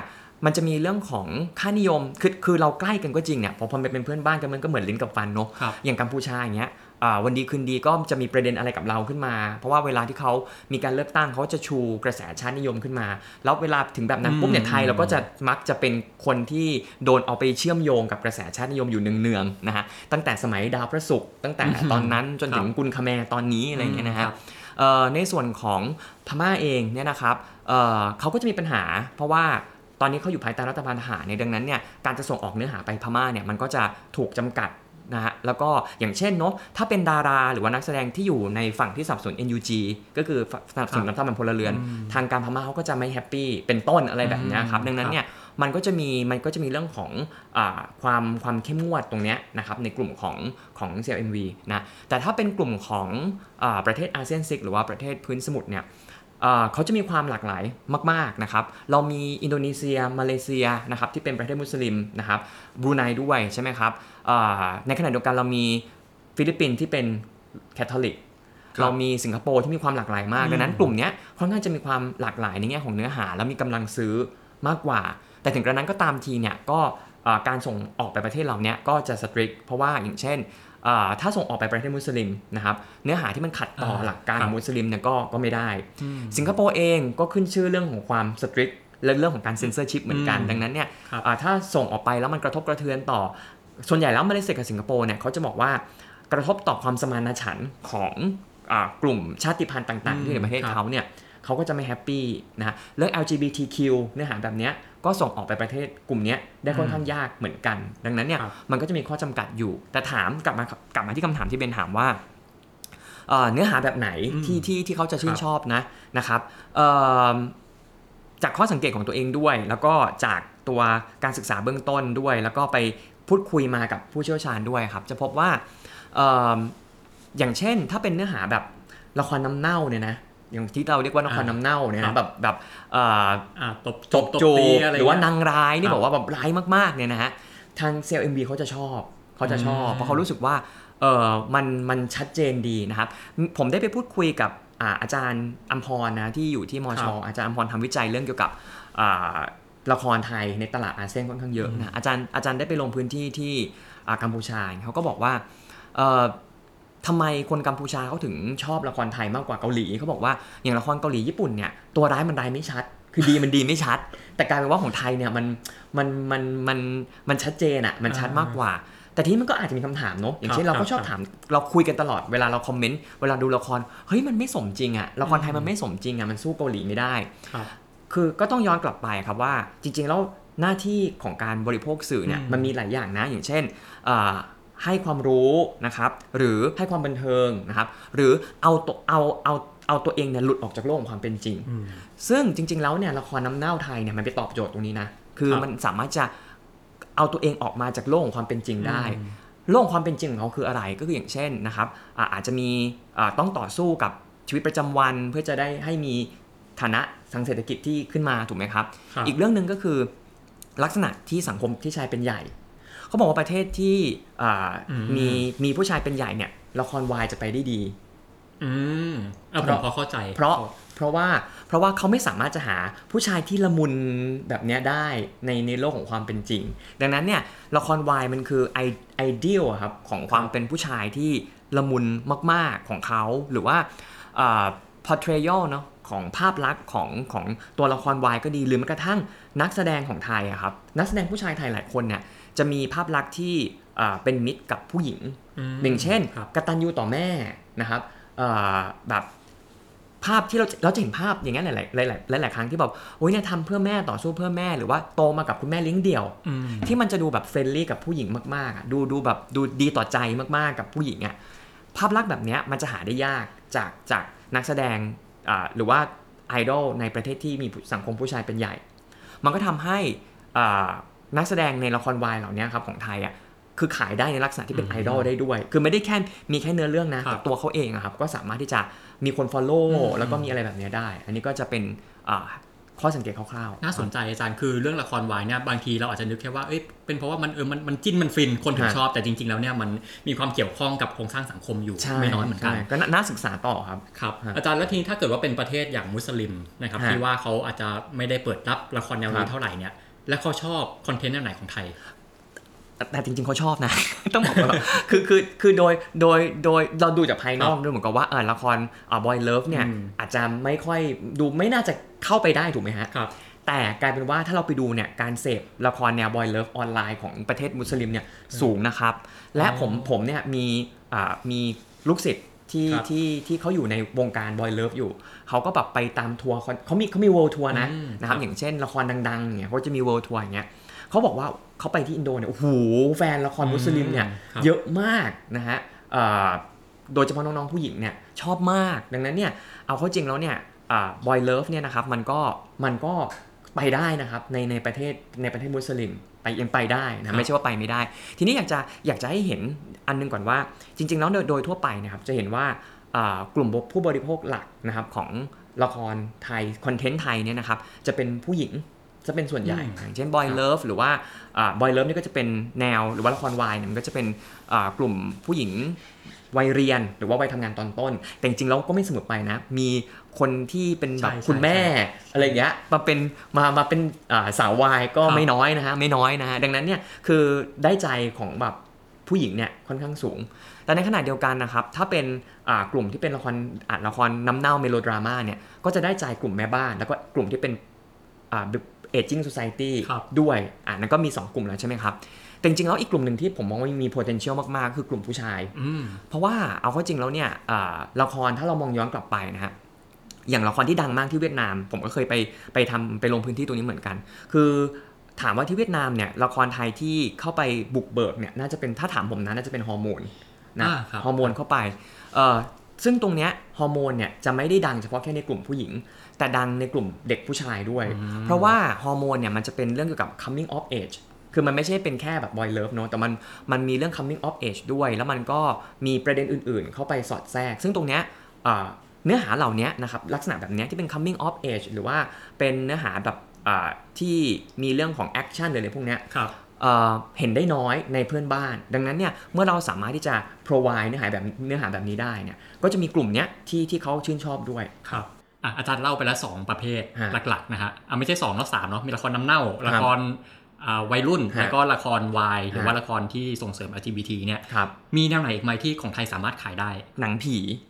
มันจะมีเรื่องของค่านิยมคือคือเราใกล้กันก็จริงเนี่ยพอพอไปเป็นเพื่อนบ้านกันมันก็เหมือนลิ้นกับฟันเนาะครับอย่างกัมพูชาอย่างเงี้ยอ่า วันดีคืนดีก็จะมีประเด็นอะไรกับเราขึ้นมา เพราะว่าเวลาที่เขามีการเลือกตั้งเขาจะชูกระแสชาตินิยมขึ้นมา แล้วเวลาถึงแบบนั้นปุ๊บเนี่ยอืมไทยเราก็จะมักจะเป็นคนที่โดนเอาไปเชื่อมโยงกับกระแสชาตินิยมอยู่เนืองๆนะฮะตั้งแต่สมัยดาวพระศุกร์ตั้งแต่ตอนนั้นจนถึงกุลคแมร์ตอนนี้อะไรอย่างเงี้ยนะฮะครับเอ่อในส่วนของพม่าเองเนี่ยนะครับเอ่อเขาก็จะมีปัญหา เพราะว่าตอนนี้เขาอยู่ภายใต้รัฐบาลทหารเนี่ยดังนั้นเนี่ยการจะส่งออกเนื้อหาไปพม่าเนี่ยมันก็จะถูกจำกัด นะฮะแล้วก็อย่างเช่นเนาะถ้าเป็นดาราหรือว่านักแสดงที่อยู่ในฝั่งที่สนับสนุน NUG ก็คือสนับสนุนรัฐบาลพลเรือนอืมทางการพม่าเขาก็จะไม่แฮปปี้เป็นต้นอะไรแบบเนี้ยครับอืมดังนั้นเนี่ยมันก็จะมีมันก็จะมีเรื่องของอาความความเข้มงวดตรงเนี้ยนะครับในกลุ่มของของ CLMV นะแต่ถ้าเป็นกลุ่มของอาประเทศอาเซียน six หรือว่าประเทศพื้นสมุทรเนี่ยอ่า เขาจะมีความหลากหลายมากๆนะครับ เรามีอินโดนีเซีย มาเลเซียนะครับที่เป็นประเทศมุสลิมนะครับบรูไนด้วยใช่ไหมครับอ่าในขณะเดียวกันเรามีฟิลิปปินส์ที่เป็นแคทอลิกครับเรามีสิงคโปร์ที่มีความหลากหลายมากอืมดังนั้นกลุ่มเนี้ยค่อนข้างจะมีความหลากหลายในแง่ของเนื้อหา แล้วมีกำลังซื้อมากกว่า แต่ถึงกระนั้นก็ตามทีเนี่ยก็อ่าการส่งออกไปประเทศเราเนี้ยก็จะ strict เพราะว่าอย่างเช่นอ่า ถ้าส่งออกไปประเทศมุสลิมนะครับเนื้อหาที่มันขัดต่ออ่าหลักการครัของมุสลิมเนี่ยก็ก็ไม่ได้อืมสิงคโปร์เองก็ขึ้นชื่อเรื่องของความ strict และเรื่องของการเซ็นเซอร์ชิพเหมือนกันอืมดังนั้นเนี่ยครับอ่าถ้าส่งออกไปแล้วมันกระทบกระเทือนต่อ ส่วนใหญ่แล้วมาเลเซียกับสิงคโปร์เนี่ยเขาจะบอกว่ากระทบต่อความสมานฉันท์ของอากลุ่มชาติพันธุ์ต่าง ๆ ที่อยู่ในประเทศครับเขาเนี่ยเขาก็จะไม่แฮปปี้นะฮะเรื่อง LGBTQ เนื้อหาแบบเนี้ย ก็ส่งออกไปประเทศกลุ่มเนี้ยได้ค่อนข้างยากเหมือนกัน ดังนั้นเนี่ยครับมันก็จะมีข้อจำกัดอยู่ แต่ถามกลับมากลับมาที่คำถามที่เบนถามว่าเอ่อเนื้อหาแบบไหนอืมที่ที่ที่เขาจะชื่นครับชอบนะนะครับเอิ่มจากข้อสังเกตของตัวเองด้วย แล้วก็จากตัวการศึกษาเบื้องต้นด้วย แล้วก็ไปพูดคุยมากับผู้เชี่ยวชาญด้วยครับ จะพบว่าเอิ่มอย่างเช่นถ้าเป็นเนื้อหาแบบละครน้ำเน่าเนี่ยนะ อย่างที่เราเรียกว่าละครน้ำเน่าเนี่ยครันะบแบบแบบเอ่ออ่าตบจบจูตีบอะไรหรือว่าเงี้ยนางร้ายนี่ครับบอกว่าแบบร้ายมากๆเนี่ยนะฮะทางเซลล์ MB เขาจะชอบเขาจะชอบอืมเพราะเขารู้สึกว่าเออมันมันชัดเจนดีนะครับ ผมได้ไปพูดคุยกับอ่าอาจารย์อัมพรนะที่อยู่ที่มชอาจารย์อัมพรทำวิจัยเรื่องเกี่ยวกับอ่าละครไทยในตลาดอาเซียนค่อนข้างเยอะนะอาจารย์อาจารย์ได้ไปลงพื้นที่ที่อ่ากัมพูชาเขาก็บอกว่าเอ่อ ทำไมคนกัมพูชาเขาถึงชอบละครไทยมากกว่าเกาหลีเขาบอกว่าอย่างละครเกาหลีญี่ปุ่นเนี่ยตัวร้ายมันร้ายไม่ชัด คือดีมันดีไม่ชัด แต่กลายเป็นว่าของไทยเนี่ยมันมันมันมันมันชัดเจนอะมันชัดมากกว่า แต่ทีนี้มันก็อาจจะมีคำถามเนอะอย่างเช่นครับเราก็ชอบครับถามเราคุยกันตลอดเวลาเราคอมเมนต์เวลาดูละครเฮ้ยมันไม่สมจริงอะละครไทยมันไม่สมจริงอะมันสู้เกาหลีไม่ได้ครับคือก็ต้องย้อนกลับไปครับว่าจริง ๆ แล้วหน้าที่ของการบริโภคสื่อเนี่ยอืมมันมีหลายอย่างนะอย่างเช่นอ่า ให้ความรู้นะครับหรือให้ความบันเทิงนะครับหรือเอาตัวเอาเอาเอาตัวเองเนี่ยหลุดออกจากโลกของความเป็นจริงอืมซึ่งจริง ๆ แล้วเนี่ยละครน้ำเน่าไทยเนี่ยมันไปตอบโจทย์ตรงนี้นะคือครับมันสามารถจะเอาตัวเองออกมาจากโลกของความเป็นจริงได้อืมโลกความเป็นจริงของเขาคืออะไรก็คืออย่างเช่นนะครับอ่าอาจจะมีอ่าต้องต่อสู้กับชีวิตประจำวันเพื่อจะได้ให้มีฐานะทางเศรษฐกิจที่ขึ้นมาถูกไหมครับครับอีกเรื่องหนึ่งก็คือลักษณะที่สังคมที่ชายเป็นใหญ่ เขาบอกว่าประเทศที่อ่าอืมมีมีผู้ชายเป็นใหญ่เนี่ยละครวายจะไปได้ดี อืมอะเพผมราะพอเข้าใจ เพราะเพราะว่าเพราะว่าเขาไม่สามารถจะหาผู้ชายที่ละมุนแบบเนี้ยได้ในในโลกของความเป็นจริง ดังนั้นเนี่ยละครวายมันคือไอไอเดียอะครับของความเป็นผู้ชายที่ละมุนมาก ๆของเขาหรือว่าอ่า portrayal เนาะของภาพลักษณ์ของของตัวละครวายก็ดีหรือแม้กระทั่งนักแสดงของไทยอะครับนักแสดงผู้ชายไทยหลายคนเนี่ย จะมีภาพลักษณ์ที่อ่าเป็นมิตรกับผู้หญิงมอย่างเช่นครับกตัญญูต่อแม่นะครับเอ่อแบบภาพที่เราเราจะเห็นภาพอย่างนั้นหลายๆหลายๆหลายๆครั้งที่แบบโอ้ยเนี่ยทำเพื่อแม่ต่อสู้เพื่อแม่หรือว่าโตมากับคุณแม่เลี้ยงเดี่ยวอืมที่มันจะดูแบบเฟรนลี่กับผู้หญิงมากๆอะดูดูแบบดูดีต่อใจมากๆกับผู้หญิงอะภาพลักษณ์แบบเนี้ยมันจะหาได้ยากจากจากนักแสดงอ่าหรือว่าไอดอลในประเทศที่มีสังคมผู้ชายเป็นใหญ่ มันก็ทำให้อ่า นักแสดงในละครวายเหล่านี้ครับของไทยอะคือขายได้ในลักษณะที่เป็นอืมไอดอลได้ด้วย คือไม่ได้แค่มีแค่เนื้อเรื่องนะครัแต่บตัวเขาเองอะครับก็สามารถที่จะมีคน follow อืมแล้วก็มีอะไรแบบเนี้ยได้ อันนี้ก็จะเป็นอ่าข้อสังเกตคร่าวๆ น่าสนใจอาจารย์คือเรื่องละครวายเนี่ยบางทีเราอาจจะนึกแค่ว่าเอ้ยเป็นเพราะว่ามันเออมันมันจิ้นมันฟินคนถึงฮะชอบแต่จริง ๆ แล้วเนี่ยมันมีความเกี่ยวข้องกับโครงสร้างสังคมอยู่ใช่ไม่น้อยเหมือนกันใช่ก็น่าน่าศึกษาต่อครับครับฮะอาจารย์แล้วทีนี้ถ้าเกิดว่าเป็นประเทศอย่างมุสลิมนะครับฮะที่ว่าเขาอาจจะไม่ได้เปิดรับละครแนวครันี้บเท่าไหร่เนี่ย แล้วเขาชอบคอนเทนต์แนวไหนของไทยแต่แต่จริงๆเขาชอบนะ ต้องบอกว่าคือคือคือโดยโดยโดยเราดูจากภายนอกด้วยเหมือนกับว่าเออละครอ่าบอยเลิฟเนี่ยอืมอาจจะไม่ค่อยดูไม่น่าจะเข้าไปได้ถูกไหมฮะครับแต่กลายเป็นว่าถ้าเราไปดูเนี่ยการเสพละครแนว boy love ออนไลน์ของประเทศมุสลิมเนี่ยสูงนะครับ และผมอ๋อผมเนี่ยมีอ่ามีลูกศิษย์ที่ครับที่ที่เขาอยู่ในวงการ boy love อยู่ เขาก็แบบไปตามทัวร์คอนเขามีเขามี world ทัวร์นะอืมนะครับครับอย่างเช่นละครดังๆเนี่ยเขาจะมี world ทัวร์อย่างเงี้ยเขาบอกว่าเขาไปที่อินโดเนี่ยโอ้โหแฟนละครมุสลิมเนี่ยครับเยอะมากนะฮะเอ่อโดยเฉพาะน้องๆผู้หญิงเนี่ยชอบมาก ดังนั้นเนี่ยเอาเข้าจริงแล้วเนี่ยบอยเลิฟเนี่ยนะครับมันก็มันก็ไปได้นะครับในในประเทศในประเทศมุสลิมไปยังไปได้ครันะบไม่ใช่ว่าไปไม่ได้ ทีนี้อยากจะอยากจะให้เห็นอันหนึงก่อนว่าจริงๆแล้วโดยโดยทั่วไปนะครับจะเห็นว่าอ่า กลุ่มผู้บริโภคหลักนะครับของละครไทยคอนเทนต์ไทยเนี่ยนะครับจะเป็นผู้หญิงจะเป็นส่วนใหญ่อืมอย่างเช่นบอยเลิฟหรือว่าบอยเลิฟนี่ก็จะเป็นแนวหรือว่าละครวายเนี่ยมันก็จะเป็นอ่ากลุ่มผู้หญิงวัยเรียนหรือว่าวัยทำงานตอนต้น แต่จริงๆแล้วก็ไม่เสมอไปนะ มีคนที่เป็นแบบใช่ใช่คุณแม่อะไรอย่างเงี้ยมาเป็นมามาเป็นอ่าสาววายก็ครับไม่น้อยนะฮะไม่น้อยนะฮะดังนั้นเนี่ยคือได้ใจของแบบผู้หญิงเนี่ยค่อนข้างสูง แต่ในขณะเดียวกันนะครับ ถ้าเป็นอ่ากลุ่มที่เป็นละครอ่าละครน้ำเน่าเมโลดราม่าเนี่ย ก็จะได้ใจกลุ่มแม่บ้าน แล้วก็กลุ่มที่เป็นอ่าเอจิ้ง society ครับด้วย อ่านั่นก็มี 2 กลุ่มแล้วใช่ไหมครับ แต่จริงๆแล้วอีกกลุ่มหนึ่งที่ผมมองว่ามี potential มากๆ คือกลุ่มผู้ชายอืมเพราะว่าเอาเข้าจริงแล้วเนี่ยอ่าละครถ้าเรามองย้อนกลับไปนะฮะ อย่างละครที่ดังมากที่เวียดนาม ผมก็เคยไปไปทำไปลงพื้นที่ตรงนี้เหมือนกัน คือถามว่าที่เวียดนามเนี่ยละครไทยที่เข้าไปบุกเบิกเนี่ยน่าจะเป็นถ้าถามผมนะน่าจะเป็นฮอร์โมน นะอ่าครับฮอร์โมนเข้าไปเอ่อซึ่งตรงเนี้ยฮอร์โมนเนี่ยจะไม่ได้ดังเฉพาะแค่ในกลุ่มผู้หญิง แต่ดังในกลุ่มเด็กผู้ชายด้วยอืมเพราะว่าฮอร์โมนเนี่ยมันจะเป็นเรื่องเกี่ยวกับ coming of age คือมันไม่ใช่เป็นแค่แบบ boy love เนอะแต่มันมันมีเรื่อง coming of age ด้วย แล้วมันก็มีประเด็นอื่นๆ เข้าไปสอดแทรก ซึ่งตรงเนี้ยเอ่อเนื้อหาเหล่านี้นะครับลักษณะแบบเนี้ยที่เป็น coming of age หรือว่าเป็นเนื้อหาแบบอ่าที่มีเรื่องของ action หรืออะไรพวกเนี้ยครับ เอ่อเห็นได้น้อยในเพื่อนบ้าน ดังนั้นเนี่ยเมื่อเราสามารถที่จะ provide เนื้อหาแบบเนื้อหาแบบนี้ได้เนี่ยก็จะมีกลุ่มเนี้ยที่ที่เขาชื่นชอบด้วยครับอะอาจารย์เล่าไปแล้ว 2 ประเภทฮะหลักๆนะฮะอะไม่ใช่2แล้วสามเนาะมีละครน้ำเน่าละครอ่าวัยรุ่นฮะแล้วก็ละครวายหรือฮะว่าละครที่ส่งเสริม LGBT เนี่ยครับมีแนวไหนอีกไหมที่ของไทยสามารถขายได้ หนังผีอัน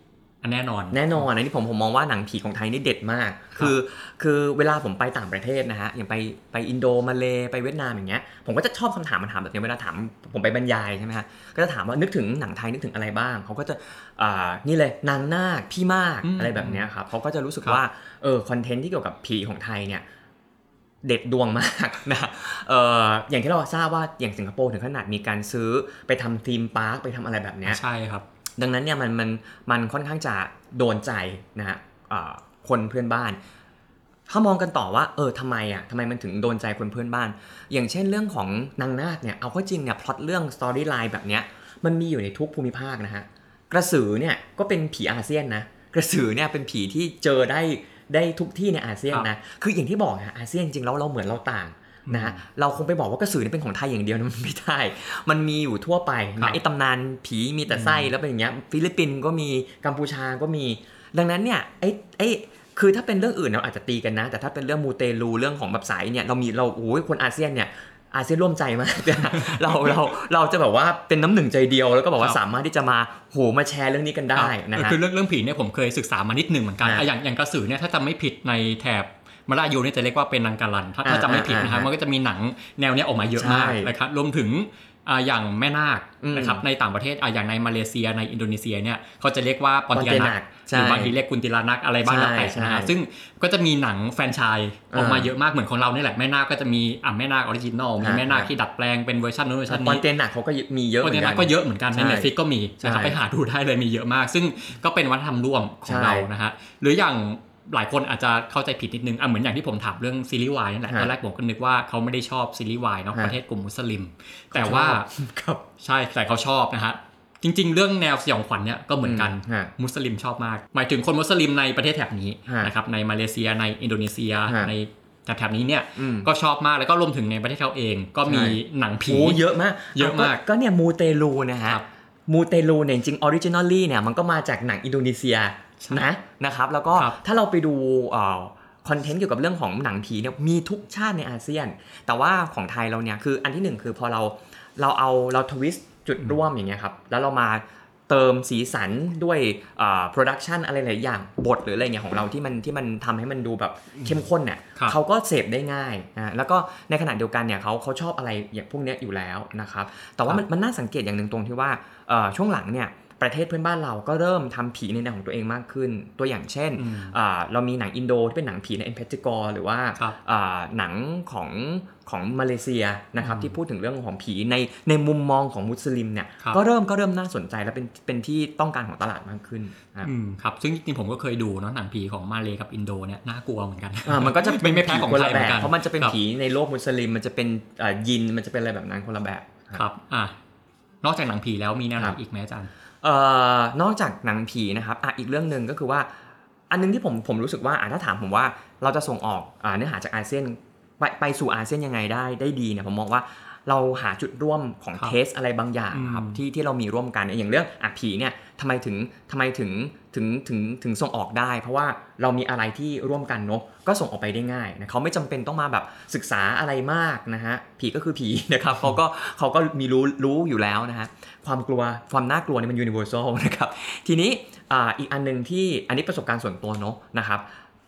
แน่นอนแน่นอนอันนี้ผมผมมองว่าหนังผีของไทยนี่เด็ดมาก คือ คือเวลาผมไปต่างประเทศนะฮะอย่างไปไปอินโดมาเลไปเวียดนามอย่างเงี้ยผมก็จะชอบคำถามมาถามแบบนี้เวลาถามผมไปบรรยายใช่ไหมฮะก็จะถามว่านึกถึงหนังไทยนึกถึงอะไรบ้างเขาก็จะอ่านี่เลยนางนาคพี่มากอืมอะไรแบบเนี้ยครับเขาก็จะรู้สึกครับว่าเออคอนเทนต์ที่เกี่ยวกับผีของไทยเนี่ยเด็ดดวงมากนะเอออย่างที่เราทราบว่าอย่างสิงคโปร์ถึงขนาดมีการซื้อไปทำธีมพาร์คไปทำอะไรแบบเนี้ยใช่ครับ ดังนั้นเนี่ยมันมันมันค่อนข้างจะโดนใจนะฮะอ่าคนเพื่อนบ้าน ถ้ามองกันต่อว่าเออทำไมอะทำไมมันถึงโดนใจคนเพื่อนบ้าน อย่างเช่นเรื่องของนางนาคเนี่ยเอาเข้าจริงเนี่ยพล็อตเรื่อง storyline แบบเนี้ยมันมีอยู่ในทุกภูมิภาคนะฮะกระสือเนี่ยก็เป็นผีอาเซียนนะกระสือเนี่ยเป็นผีที่เจอได้ได้ทุกที่ในอาเซียนนะคืออย่างที่บอกนะอาเซียนจริงๆแล้วเราเหมือนเราต่าง นะฮะเราคงไปบอกว่ากระสือนี่เป็นของไทยอย่างเดียวนะมันไม่ได้มันมีอยู่ทั่วไปนะครับไอ้ตำนานผีมีแต่ไส้แล้วเป็นอย่างเงี้ยฟิลิปปินส์ก็มีกัมพูชาก็มี ดังนั้นเนี่ยไอ้ไอ้คือถ้าเป็นเรื่องอื่นเราอาจจะตีกันนะ แต่ถ้าเป็นเรื่องมูเตลูเรื่องของแบบสายเนี่ยเรามีเราโอ้ยคนอาเซียนเนี่ยอาเซียนร่วมใจมากเราเราเราจะแบบว่าเป็นน้ำหนึ่งใจเดียวแล้วก็บอกว่าครับสามารถที่จะมาโหมาแชร์เรื่องนี้กันได้นะครับฮะคือเรื่องเรื่องผีเนี่ยผมเคยศึกษามานิดหนึ่งเหมือนกันอ่าอะอย่างอย่างกระสือเนี่ยถ้าจำไม่ผิดในแถบ มาลายูเนี่ยจะเรียกว่าเป็นนังการันถ้าถ้าอ่าจำไม่ผิดนะครับอ่ามัมันก็จะมีหนังแนวเนี้ยออกมาเยอะมากใช่นะครับรวมถึงอ่าอย่างแม่นาคอืมนะครับในต่างประเทศอะอย่างในมาเลเซียในอินโดนีเซียเนี่ยเขาจะเรียกว่าปอนเตียปอนเตียนันักกหใช่รือบางทีเรียกกุนติลานักอะไรบ้างแล้วแต่ใช่นะฮะใช่ซึ่งก็จะมีหนังแฟรนไชส์ออกมาอ่าเยอะมากเหมือนของเราเนี่ยแหละแม่นาคก็จะมีอะแม่นาค original มีอ่าแม่นาคที่ดัดแปลงเป็นเวอร์ชันนู้นเวอร์ชันปอนนี้เตียนหนักเขาก็มีเยอะปอนเตียนักหมืก็นเยอะเหมือนกันในใช่ Netflix ก็มีนะครับใช่ไปหาดูได้เลยมีเยอะมาก ซึ่งก็เป็นวัฒนธรรมร่วมของใช่เรานะฮะหรืออย่าง หลายคนอาจจะเข้าใจผิดนิดนึงอะเหมือนอย่างที่ผมถามเรื่องซีรีส์วายนั่นแหละฮะตอนแรกผมก็นึกว่าเขาไม่ได้ชอบซีรีส์วายเนาะฮะประเทศกลุ่มมุสลิม แต่ว่าครับใช่แต่เขาชอบนะฮะจริง ๆ เรื่องแนวสยองขวัญเนี่ยก็เหมือนกันฮะมุสลิมชอบมาก หมายถึงคนมุสลิมในประเทศแถบนี้ฮะนะครับในมาเลเซียในอินโดนีเซียฮะในแถบๆนี้เนี่ยอืมก็ชอบมากแล้วก็รวมถึงในประเทศเขาเอง ก็มีใช่หนังผีโอ้เยอะมาก เยอะมากก็เนี่ยมูเตลูนะฮะครับมูเตลูเนี่ยจริง originally เนี่ยมันก็มาจากหนังอินโดนีเซียใช่ นะนะครับแล้วก็ครับถ้าเราไปดูคอนเทนต์เกี่ยวกับเรื่องของหนังผีเนี่ยมีทุกชาติในอาเซียน แต่ว่าของไทยเราเนี่ยคืออันที่หนึ่งคือพอเราเราเอาเรา twist จุดร่วมอย่างเงี้ยครับแล้วเรามาเติมสีสันด้วย production อะไรหลายอย่างบทหรืออะไรเงี้ยของเราที่มันที่มันทำให้มันดูแบบเข้มข้นเนี่ยครับเขาก็เสพได้ง่ายนะแล้วก็ในขณะเดียวกันเนี่ยเขาเขาชอบอะไรอย่างพวกเนี้ยอยู่แล้วนะครับแต่ว่ามันมันน่าสังเกตอย่างหนึ่งตรงที่ว่าเอ่อช่วงหลังเนี่ย ประเทศเพื่อนบ้านเราก็เริ่มทำผีในแนวของตัวเองมากขึ้น ตัวอย่างเช่นอืมอ่าเรามีหนังอินโดที่เป็นหนังผีในเอ็มเพจิกอหรือว่าครับอ่าหนังของของมาเลเซียนะครับอืมที่พูดถึงเรื่องของผีในในมุมมองของมุสลิมเนี่ยครับก็เริ่มก็เริ่มน่าสนใจและเป็นเป็นที่ต้องการของตลาดมากขึ้นนะครับอืมครับซึ่งจริงๆผมก็เคยดูเนาะหนังผีของมาเลกับอินโดเนี่ยน่ากลัวเหมือนกันอ่ามันก็จะไม่ไม่แพ้ของคนไทยแบเหมือนกันคนละแบบเพราะมันจะเป็นครับผีในโลกมุสลิม มันจะเป็นอ่ายินมันจะเป็นอะไรแบบนั้นคนละแบบครับอะนอกจากหนังผีแล้วมีแนวไหนครับอีกไหมอาจารย์เอ่อ นอกจากหนังผีนะครับอะอีกเรื่องหนึ่งก็คือว่า อันนึงที่ผมผมรู้สึกว่าอะถ้าถามผมว่าเราจะส่งออกเนื้อหาจากอาเซียนไปไปสู่อาเซียนยังไงได้ได้ดีเนี่ยผมมองว่า เราหาจุดร่วมของครับ taste อะไรบางอย่างครับอืมที่ที่เรามีร่วมกันอย่างเรื่องอะผีเนี่ยทำไมถึงทำไมถึงถึงถึงถึงส่งออกได้ เพราะว่าเรามีอะไรที่ร่วมกันเนอะก็ส่งออกไปได้ง่ายนะเขาไม่จำเป็นต้องมาแบบศึกษาอะไรมากนะฮะผีก็คือผีนะครับเขาก็เขาก็มีรู้รู้อยู่แล้วนะฮะความกลัวความน่ากลัวเนี่ยมัน universal นะครับทีนี้อ่าอีกอันหนึ่งที่อันนี้ประสบการณ์ส่วนตัวเนาะนะครับ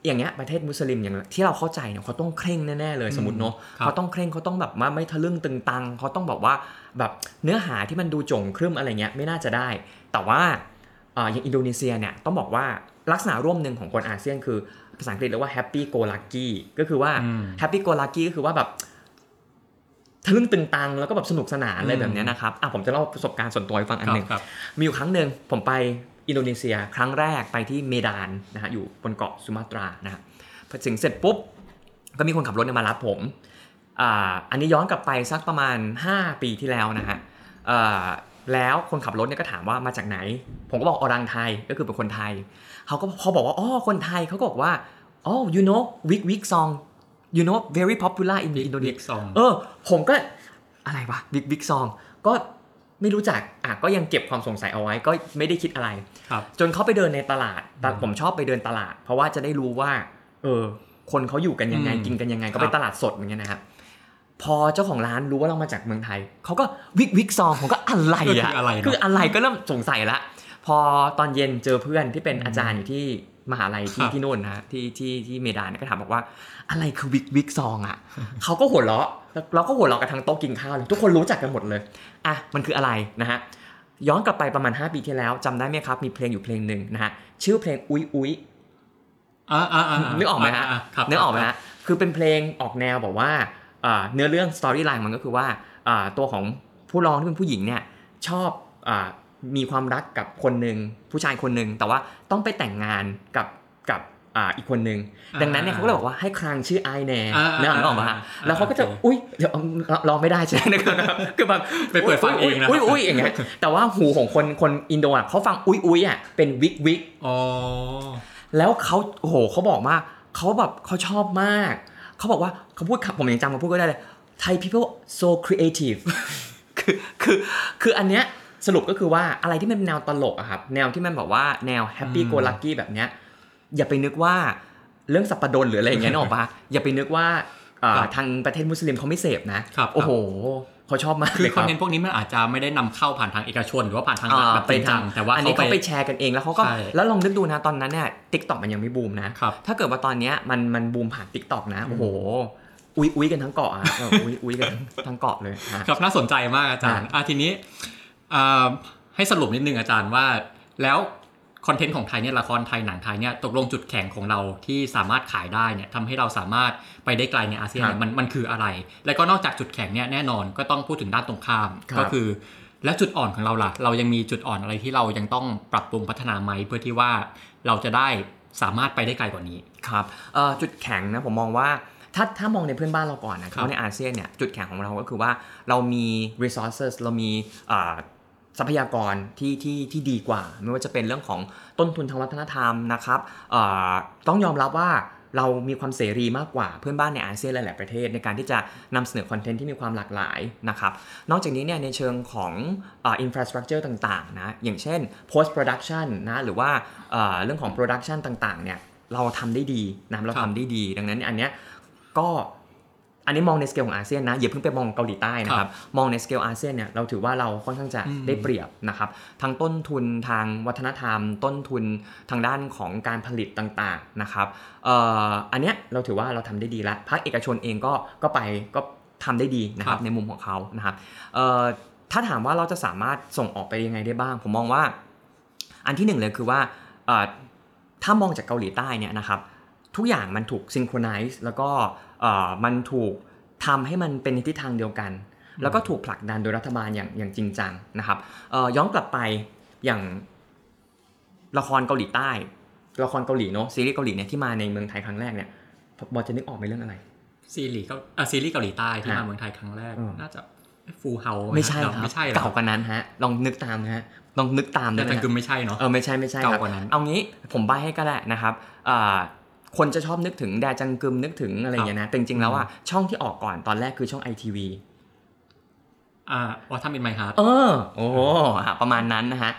อย่างเงี้ยประเทศมุสลิมอย่างที่เราเข้าใจเนี่ยเขาต้องเคร่งแน่ๆเลยสมมติเนาะครับเขาต้องเคร่งเขาต้องแบบว่าไม่ทะลึ่งตึงตังเขาต้องแบบว่าแบบเนื้อหาที่มันดูโจงครึ่มอะไรเงี้ยไม่น่าจะได้ แต่ว่าอ่าอย่างอินโดนีเซียเนี่ยต้องบอกว่าลักษณะร่วมหนึ่งของคนอาเซียนคือภาษาอังกฤษเรียกว่า happy go lucky ก็คือว่าอืม happy go lucky ก็คือว่าแบบทะลึ่งตึงตังแล้วก็แบบสนุกสนานอะไรแบบเนี้ยนะครับอะผมจะเล่าประสบการณ์ส่วนตัวให้ฟังอันหนึ่งครับมีอยู่ครั้งหนึ่งผมไป อินโดนีเซียครั้งแรกไปที่เมดานนะฮะอยู่บนเกาะสุมาตรานะฮะพอถึงเสร็จปุ๊บ ก็มีคนขับรถเนี่ยมารับผมอ่าอันนี้ย้อนกลับไปสักประมาณ 5 ปีที่แล้วนะฮะอ่าแล้วคนขับรถเนี่ยก็ถามว่ามาจากไหน ผมก็บอก orang Thai ก็คือเป็นคนไทย เขาก็พอบอกว่าอ๋อคนไทยเขาก็บอกว่าอ๋อ you know big big song you know very popular in big Indonesia big song เออ ผมก็อะไรวะ big big song ก็ไม่รู้จักอะก็ยังเก็บความสงสัยเอาไว้ก็ไม่ได้คิดอะไรครับ จนเขาไปเดินในตลาดแต่อืมผมชอบไปเดินตลาด เพราะว่าจะได้รู้ว่า เออ คนเขาอยู่กันยังไงอืมกินกันยังไงครัก็บไปตลาดสดอย่างเงี้ยนะครับพอเจ้าของร้านรู้ว่าเรามาจากเมืองไทย เขาก็วิกวิกซองผมก็อะไรก็อะคืออะไรเนอะคืออะไรก็เริ่มสงสัยละ พอตอนเย็นเจอเพื่อนที่เป็นอาจารย์อยู่ที่มหาลัยที่ครับที่นู่นนะฮะที่ที่ที่เมดานเนี่ยก็ถามบอกว่า อะไรคือวิกวิกซองอะเขาก็หัวเราะแล้วเราก็หัวเราะกันทั้งโต๊ะกินข้าวเลยทุกคนรู้จักกันหมดเลยอะมันคืออะไรนะฮะ ย้อนกลับไปประมาณ 5 ปีที่แล้วจำได้ไหมครับ มีเพลงอยู่เพลงหนึ่งนะฮะชื่อเพลงอุ้ยอุ้ยอ่าอ่าอ่านึกออกไหมฮะาครับนึกออกไหมฮะคือเป็นเพลงออกแนวแบบว่าอ่าเนื้อเรื่องสตอรี่ไลน์มันก็คือว่าอ่าตัวของผู้ร้องที่เป็นผู้หญิงเนี่ยชอบอามีความรักกับคนหนึ่งผู้ชายคนหนึ่งแต่ว่าต้องไปแต่งงานกับกับ อ่าอีกคนนึงอ่าดังนั้นเนี่ยเขาก็เลยบอกว่าให้ครางชื่อไอแน่อ่านึกออกนึกออกปะฮะอ่าแล้วเขาก็จะโอเคอุ้ยเดี๋ยวรอไม่ได้ใช่ไหมนะครับคือแบบไปเปิดฟังเองนะอุ้ยอุ้ยอย่างเงี้ยแต่ว่าหูของคนคนอินโดอะเขาฟังอุ้ยอุ้ยอะเป็นวิกวิกอ๋อแล้วเขาโอ้โหเขาบอกว่าเขาแบบเขาชอบมากเขาบอกว่าเขาพูดคำผมยังจำเขาพูดก็ได้เลย Thai people so creative คือคือคืออันเนี้ยสรุปก็คือว่าอะไรที่มันเป็นแนวตลกอะครับแนวที่มันแบบว่าแนว happy go lucky แบบเนี้ย อย่าไปนึกว่าเรื่องสัปปดนหรืออะไรอย่างเงี้ยนึกออกปะอย่าไปนึกว่าเอ่อครับทางประเทศมุสลิมเขาไม่เสพนะครับโอ้โหเขาชอบมากเลยครับคือคอนเทนต์พวกนี้มันอาจจะไม่ได้นำเข้าผ่านทางเอกชน หรือว่าผ่านทางอ่าแบบจริงจังแต่ว่าอันนี้เขาเขาไปไปแชร์กันเองแล้วเขาก็ใช่แล้วลองนึกดูนะตอนนั้นเนี่ย TikTok มันยังไม่บูมนะครับถ้าเกิดว่าตอนเนี้ยมันมันบูมผ่าน TikTok นะโอ้โหอุ้ยอุ้ยกันทั้งเกาะอะเอออุ้ยอุ้ยกันทั้งทั้งเกาะเลยฮะครับน่าสนใจมากอาจารย์อะทีนี้อ่าให้สรุปนิดนึงอาจารย์ว่าแล้ว คอนเทนต์ของไทยเนี่ยละครไทยหนังไทยเนี่ยตกลงจุดแข็งของเราที่สามารถขายได้เนี่ยทำให้เราสามารถไปได้ไกลในอาเซียนเนี่ยมันมันคืออะไร แล้วก็นอกจากจุดแข็งเนี่ยแน่นอนก็ต้องพูดถึงด้านตรงข้ามครับก็คือ แล้วจุดอ่อนของเราล่ะ เรายังมีจุดอ่อนอะไรที่เรายังต้องปรับปรุงพัฒนาไหมเพื่อที่ว่าเราจะได้สามารถไปได้ไกลกว่านี้ครับเอ่อจุดแข็งนะผมมองว่าถ้าถ้ามองในเพื่อนบ้านเราก่อนนะคครัรับบในอาเซียนเนี่ยจุดแข็งของเราก็คือว่าเรามี resources เรามีอ่า ทรัพยากรที่ที่ที่ดีกว่า ไม่ว่าจะเป็นเรื่องของต้นทุนทางวัฒนธรรมนะครับต้องยอมรับว่าเรามีความเสรีมากกว่าเพื่อนบ้านในอาเซียนหลาย ๆ ประเทศ ในการที่จะนำเสนอคอนเทนต์ที่มีความหลากหลายนะครับนอกจากนี้เนี่ยในเชิงของอ่อ infrastructure ต่าง ๆ นะ อย่างเช่น post production นะหรือว่าเอ่อเรื่องของ production ต่าง ๆ เนี่ยเราทำได้ดีนะเราครับทำได้ดี ดังนั้นอันเนี้ยก็ อันนี้มองในสเกลของอาเซียนนะอย่าเพิ่งไปมองเกาหลีใต้นะครับมองในสเกลอาเซียนเนี่ยเราถือว่าเราค่อนข้างจะอืมได้เปรียบนะครับทั้งต้นทุนทางวัฒนธรรม ต้นทุนทางด้านของการผลิตต่างๆนะครับเอ่ออันเนี้ยเราถือว่าเราทำได้ดีแล้วภาคเอกชนเองก็ก็ไปก็ทำได้ดีนะครับในมุมของเขานะครับเอ่อถ้าถามว่าเราจะสามารถส่งออกไปยังไงได้บ้าง ผมมองว่า อันที่หนึ่งเลยคือว่าเอ่อถ้ามองจากเกาหลีใต้เนี่ยนะครับ ทุกอย่างมันถูกซิงโครไนซ์แล้วก็เอ่อมันถูกทำให้มันเป็นในทิศทางเดียวกัน แล้วก็ถูกผลักดันโดยรัฐบาลอย่างอย่างจริงจังนะครับเอ่อย้อนกลับไปอย่างละครเกาหลีใต้ ละครเกาหลีเนาะซีรีส์เกาหลีเนี่ยที่มาในเมืองไทยครั้งแรกเนี่ยบอลจะนึกออกไหมเรื่องอะไร ซีรีส์เกาอะซีรีส์เกาหลีใต้ที่ฮะมาเมืองไทยครั้งแรกอืมน่าจะฟูเฮาไม่ใช่ครับไม่ใช่หรอเก่ากว่านั้นฮะลองนึกตามนะฮะลองนึกตามแต่ได้ไหมจังฮะกึมไม่ใช่เนาะเออไม่ใช่ไม่ใช่ครับเก่ากว่านั้นเอางี้ผมใบให้ก็ได้นะครับอ่า คนจะชอบนึกถึงแดจังกึมนึกถึงอะไรอย่างเงี้ยนะแต่จริงๆแล้วอะช่องที่ออกก่อนตอนแรกคือช่อง ITV อ่า Autumn in My Heart เออโอ้โหอะประมาณนั้นนะฮะ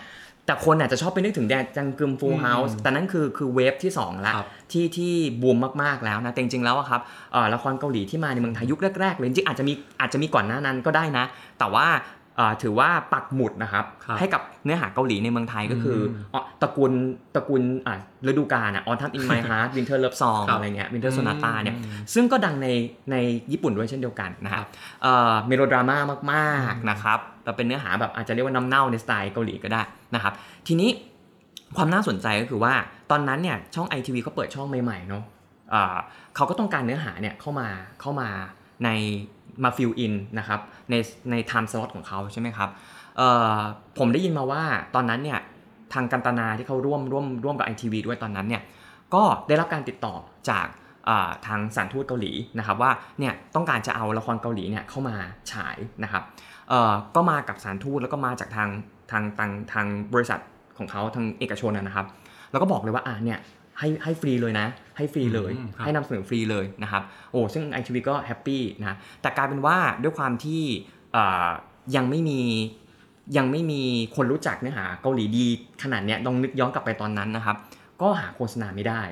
แต่คนอาจจะชอบไปนึกถึงแดจังกึม Full House แต่นั่นคือคือ wave ที่2ละครับที่ที่บูมมากๆแล้วนะแต่จริงๆแล้วอะครับเอ่อละครเกาหลีที่มาในเมืองไทยยุคแรกๆเลยจริงๆอาจจะมีอาจจะมีก่อนหน้านั้นก็ได้นะ แต่ว่าเอ่อ ถือว่าปักหมุดนะครับครับ ให้กับเนื้อหาเกาหลีในเมืองไทยก็คืออมอ๋อตระกูลตระกูลอะฤดูกาลอะ Autumn in My Heart Winter Love Song ครับอะไรเงี้ย Winter Sonata เนี่ยอืมซึ่งก็ดังในในญี่ปุ่นด้วยเช่นเดียวกันนะคครัรับบเอ่อเมโลดราม่ามากๆนะครับแต่เป็นเนื้อหาแบบอาจจะเรียกว่าน้ำเน่าในสไตล์เกาหลีก็ได้นะครับทีนี้ความน่าสนใจก็คือว่าตอนนั้นเนี่ยช่อง ITV เขาเปิดช่องใหม่ๆเนาะอ่าเขาก็ต้องการเนื้อหาเนี่ยเข้ามาเข้ามาใน มา fill in นะครับในใน time slot ของเขาใช่ไหมครับผมได้ยินมาว่าตอนนั้นเนี่ยทางกันตนาที่เขาร่วมร่วมร่วมกับ ITV ด้วยตอนนั้นเนี่ยก็ได้รับการติดต่อจากทางสถานทูตเกาหลีนะครับว่าเนี่ยต้องการจะเอาละครเกาหลีเนี่ยเข้ามาฉายนะครับก็มากับสถานทูตแล้วก็มาจากทางทางทางทางบริษัทของเขาทางเอกชนนะนะครับ แล้วก็บอกเลยว่าอ่าเนี่ย ให้ให้ฟรีเลยนะ ให้ฟรีเลยอืมครับให้นำเสนอฟรีเลยนะครับโอ้ซึ่ง ITV ก็ happy นะแต่กลายเป็นว่าด้วยความที่อ่ายังไม่มียังไม่มีคนรู้จักเนื้อหาเกาหลีดีขนาดเนี้ยลองนึกย้อนกลับไปตอนนั้นนะครับ ก็หาโฆษณาไม่ได้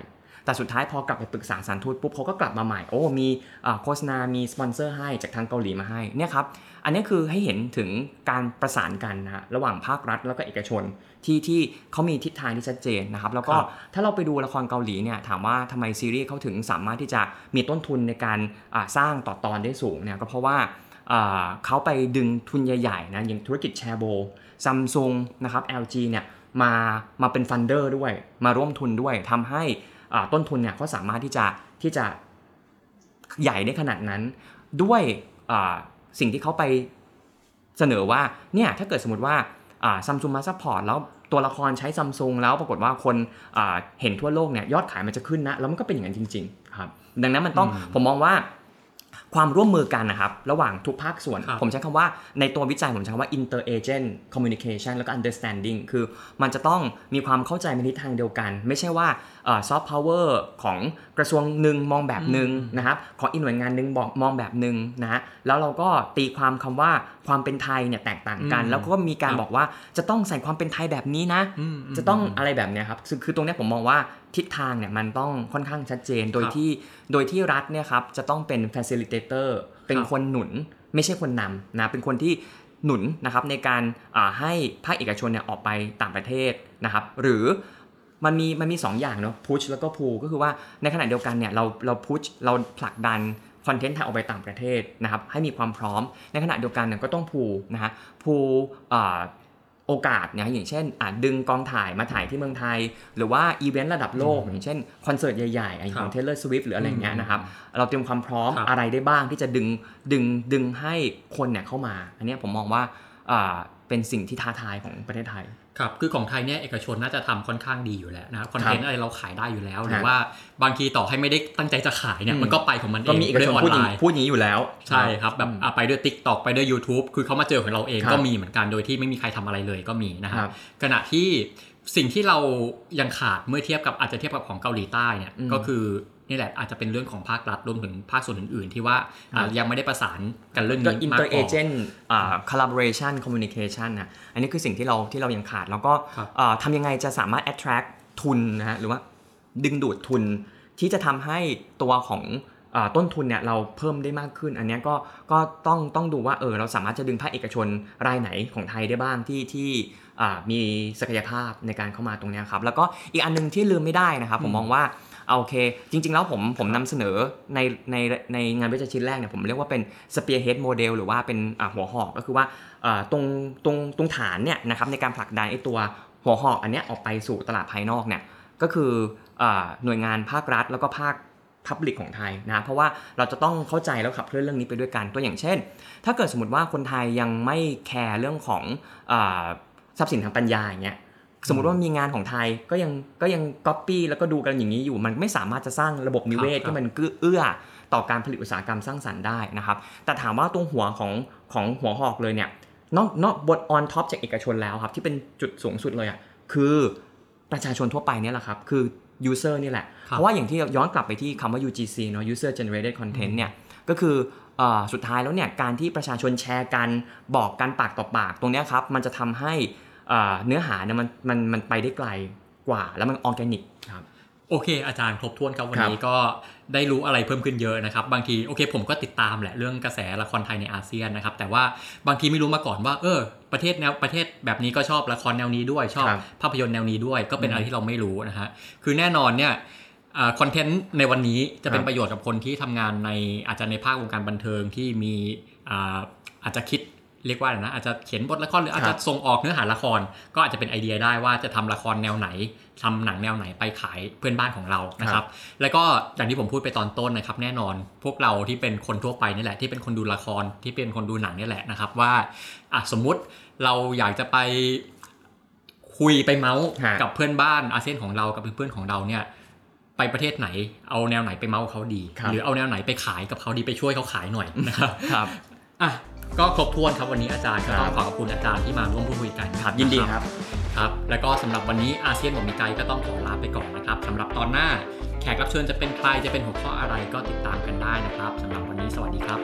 แต่สุดท้ายพอกลับไปปรึกษาสารทูตปุ๊บเขาก็กลับมาใหม่ โอ้มีอ่าโฆษณา มีสปอนเซอร์ให้จากทางเกาหลีมาให้เนี่ยครับ อันนี้คือให้เห็นถึงการประสานกันนะฮะระหว่างภาครัฐแล้วก็เอกชนที่ที่เขามีทิศทางที่ชัดเจนนะครับแล้วก็ครับถ้าเราไปดูละครเกาหลีเนี่ยถามว่าทำไมซีรีส์เขาถึงสามารถที่จะมีต้นทุนในการอ่าสร้างต่อตอนได้สูงเนี่ยก็เพราะว่าอ่าเขาไปดึงทุนใหญ่ๆนะอย่างธุรกิจแชโบลซัมซุงนะครับ LG เนี่ยมามาเป็น funder ด้วย มาร่วมทุนด้วยทำให้อ่าต้นทุนเนี่ยเขาสามารถที่จะที่จะใหญ่ได้ขนาดนั้นด้วยอ่า สิ่งที่เขาไปเสนอว่าเนี่ยถ้าเกิดสมมติว่าซัมซุงมา support แล้วตัวละครใช้ซัมซุงแล้วปรากฏว่าคนอ่าเห็นทั่วโลกเนี่ยยอดขายมันจะขึ้นนะ แล้วมันก็เป็นอย่างนั้นจริงๆครับดังนั้นมันต้องอืมผมมองว่าความร่วมมือกันนะครับระหว่างทุกภาคส่วนครับผมใช้คำว่าในตัววิจัยผมใช้คำว่า inter agent communication แล้วก็ understanding คือมันจะต้องมีความเข้าใจในทิศทางเดียวกัน ไม่ใช่ว่าซอฟต์พาวเวอร์ของ กระทรวงหนึ่งมองแบบหนึ่งนะครับของอีกหน่วยงานหนึ่งบอกมองแบบหนึ่งนะฮะแล้วเราก็ตีความคำว่าความเป็นไทยเนี่ยแตกต่างกันอืมแล้วก็มีการครับบอกว่าจะต้องใส่ความเป็นไทยแบบนี้นะอืมมจะต้องอะไรแบบเนี้ยครับคือคือตรงเนี้ยผมมองว่าทิศทางเนี่ยมันต้องค่อนข้างชัดเจนโดยครับที่โดยที่รัฐเนี่ยครับจะต้องเป็น facilitator เป็นครับคนหนุนไม่ใช่คนนำนะเป็นคนที่หนุนนะครับในการอ่าให้ภาคเอกชนเนี่ยออกไปต่างประเทศนะครับ หรือ มันมีมันมีสองอย่างเนาะ push แล้วก็ pull ก็คือว่าในขณะเดียวกันเนี่ยเราเรา push เราผลักดันคอนเทนต์ไทยออกไปต่างประเทศนะครับให้มีความพร้อม ในขณะเดียวกันเนี่ยก็ต้อง pull นะฮะ pull อ่าโอกาสนะอย่างเช่นอาจดึงกองถ่ายมาถ่ายที่เมืองไทย หรือว่าอีเวนต์ระดับโลก อย่างเช่นคอนเสิร์ตใหญ่ๆอย่างของ Taylor Swift หรืออะไรอย่างเงี้ยนะครับเราเตรียมความพร้อมครับอะไรได้บ้างที่จะดึงดึงดึงให้คนเนี่ยเข้ามา อันเนี้ยผมมองว่าอ่าเป็นสิ่งที่ท้าทายของประเทศไทย ครับคือของไทยเนี่ยเอกชนน่าจะทำค่อนข้างดีอยู่แล้วนะครับคอนเทนต์อะไรเราขายได้อยู่แล้ว หรือฮะว่าบางทีต่อให้ไม่ได้ตั้งใจจะขายเนี่ยอืมมันก็ไปของมันเอก็งมีเอกด้ชวนยออพูดนอไลย่างน์พูดอย่างนี้อยู่แล้ว ใช่ครับแบบอะไปด้วย Tik t o k ไปด้วย YouTube คือเขามาเจอของเราเองครับก็มีเหมือนกันโดยที่ไม่มีใครทำอะไรเลยก็มีนะคครัรับบขณะที่สิ่งที่เรายังขาดเมื่อเทียบกับอาจจะเทียบกับของเกาหลีใต้เนี่ยอืมก็คือ นี่แหละอาจจะเป็นเรื่องของภาครัฐรวมถึงภาคส่วนอื่น ๆ ที่ว่าอะยังไม่ได้ประสานกันเรื่องก็นี้มาก inter พอ agent อ่า collaboration communication นะอันนี้คือสิ่งที่เราที่เรายังขาด แล้วก็ครับอ่าทำยังไงจะสามารถ attract ทุนนะฮะหรือว่าดึงดูดทุนที่จะทำให้ตัวของอาต้นทุนเนี่ยเราเพิ่มได้มากขึ้น อันเนี้ยก็ก็ต้องต้องดูว่าเออเราสามารถจะดึงภาคเอกชนรายไหนของไทยได้บ้างที่ที่อ่ามีศักยภาพในการเข้ามาตรงเนี้ยครับแล้วก็อีกอันหนึงที่ลืมไม่ได้นะครับผมมองว่าเอา โอเค จริง ๆ แล้วผมผมนำเสนอในในในงานวิจัยชิ้นแรกเนี่ยผมเรียกว่าเป็น spearhead model หรือว่าเป็นหัวหอกก็คือว่าตรงตรงตรงฐานเนี่ยนะครับในการผลักดันไอ้ตัวหัวหอกอันเนี้ยออกไปสู่ตลาดภายนอกเนี่ยก็คือหน่วยงานภาครัฐแล้วก็ภาค Public ของไทยนะเพราะว่าเราจะต้องเข้าใจแล้วขับเคลื่อนเรื่องนี้ไปด้วยกันตัวอย่างเช่น ถ้าเกิดสมมติว่าคนไทยยังไม่แคร์เรื่องของอทรัพย์สินทางปัญญาอย่างเงี้ย สมมติว่ามีงานของไทยก็ยังก็ยังก๊อปปี้แล้วก็ดูกันอย่างนี้อยู่ มันไม่สามารถจะสร้างระบบนิเวศครับที่มันเอื้อต่อการผลิตอุตสาหกรรมสร้างสรรค์ได้นะครับ แต่ถามว่าตรงหัวของของหัวหอกเลยเนี่ยนอกนอกบน on top จากเอกชนแล้วครับ ที่เป็นจุดสูงสุดเลยอะคือประชาชนทั่วไปเนี่ยแหละครับ คือ user นี่แหละครับเพราะว่าอย่างที่ย้อนกลับไปที่คำว่า UGC เนาะ user generated content เนี่ยก็คือเอ่อสุดท้ายแล้วเนี่ยการที่ประชาชนแชร์กันบอกกันปากต่อปากตรงเนี้ยครับมันจะทำให้ เอ่อเนื้อหาเนี่ยมันมันมันไปได้ไกลกว่า แล้วมันออร์แกนิกครับโอเค อาจารย์ครบถ้วนครับวันครับนี้ก็ได้รู้อะไรเพิ่มขึ้นเยอะนะครับ บางทีโอเค ผมก็ติดตามแหละเรื่องกระแสละครไทยในอาเซียนนะครับ แต่ว่าบางทีไม่รู้มาก่อนว่า เออ ประเทศแนวประเทศแบบนี้ก็ชอบละครแนวนี้ด้วยชอบครับภาพยนตร์แนวนี้ด้วย ก็เป็นอืมอะไรที่เราไม่รู้นะฮะคือแน่นอนเนี่ยคอนเทนต์ในวันนี้จะเป็นครับประโยชน์กับคนที่ทำงานในอาจจะในภาควงการบันเทิงที่มีอ่าอาจจะคิด เรียกว่าอะไรนะอาจจะเขียนบทละครหรืออาจจะส่งออกเนื้อหาละคร ก็อาจจะเป็นไอเดียได้ว่าจะทำละครแนวไหนทำหนังแนวไหนไปขายเพื่อนบ้านของเรานะครับ แล้วก็อย่างที่ผมพูดไปตอนต้นนะครับ แน่นอน พวกเราที่เป็นคนทั่วไปนี่แหละ ที่เป็นคนดูละครที่เป็นคนดูหนังนี่แหละนะครับว่าอะสมมุติเราอยากจะไปคุยไปเมาส์ฮะกับเพื่อนบ้านอาเซียนของเรากับเพื่อนๆของเราเนี่ยไปประเทศไหนเอาแนวไหนไปเมาส์เขาดีครับหรือเอาแนวไหนไปขายกับเขาดีไปช่วยเขาขายหน่อยนะครับครับอะ ก็ครบถ้วนครับวันนี้อาจารย์ก็ครัต้อบงขอขอบคุณอาจารย์ที่มาร่วมพูดคุยกันครับยินดีครับครับแล้วก็สำหรับวันนี้อาเซียนบอกมีไกด์ก็ต้องขอลาไปก่อนนะครับสำหรับตอนหน้าแขกรับเชิญจะเป็นใครจะเป็นหัวข้ออะไรก็ติดตามกันได้นะครับสำหรับวันนี้สวัสดีครับ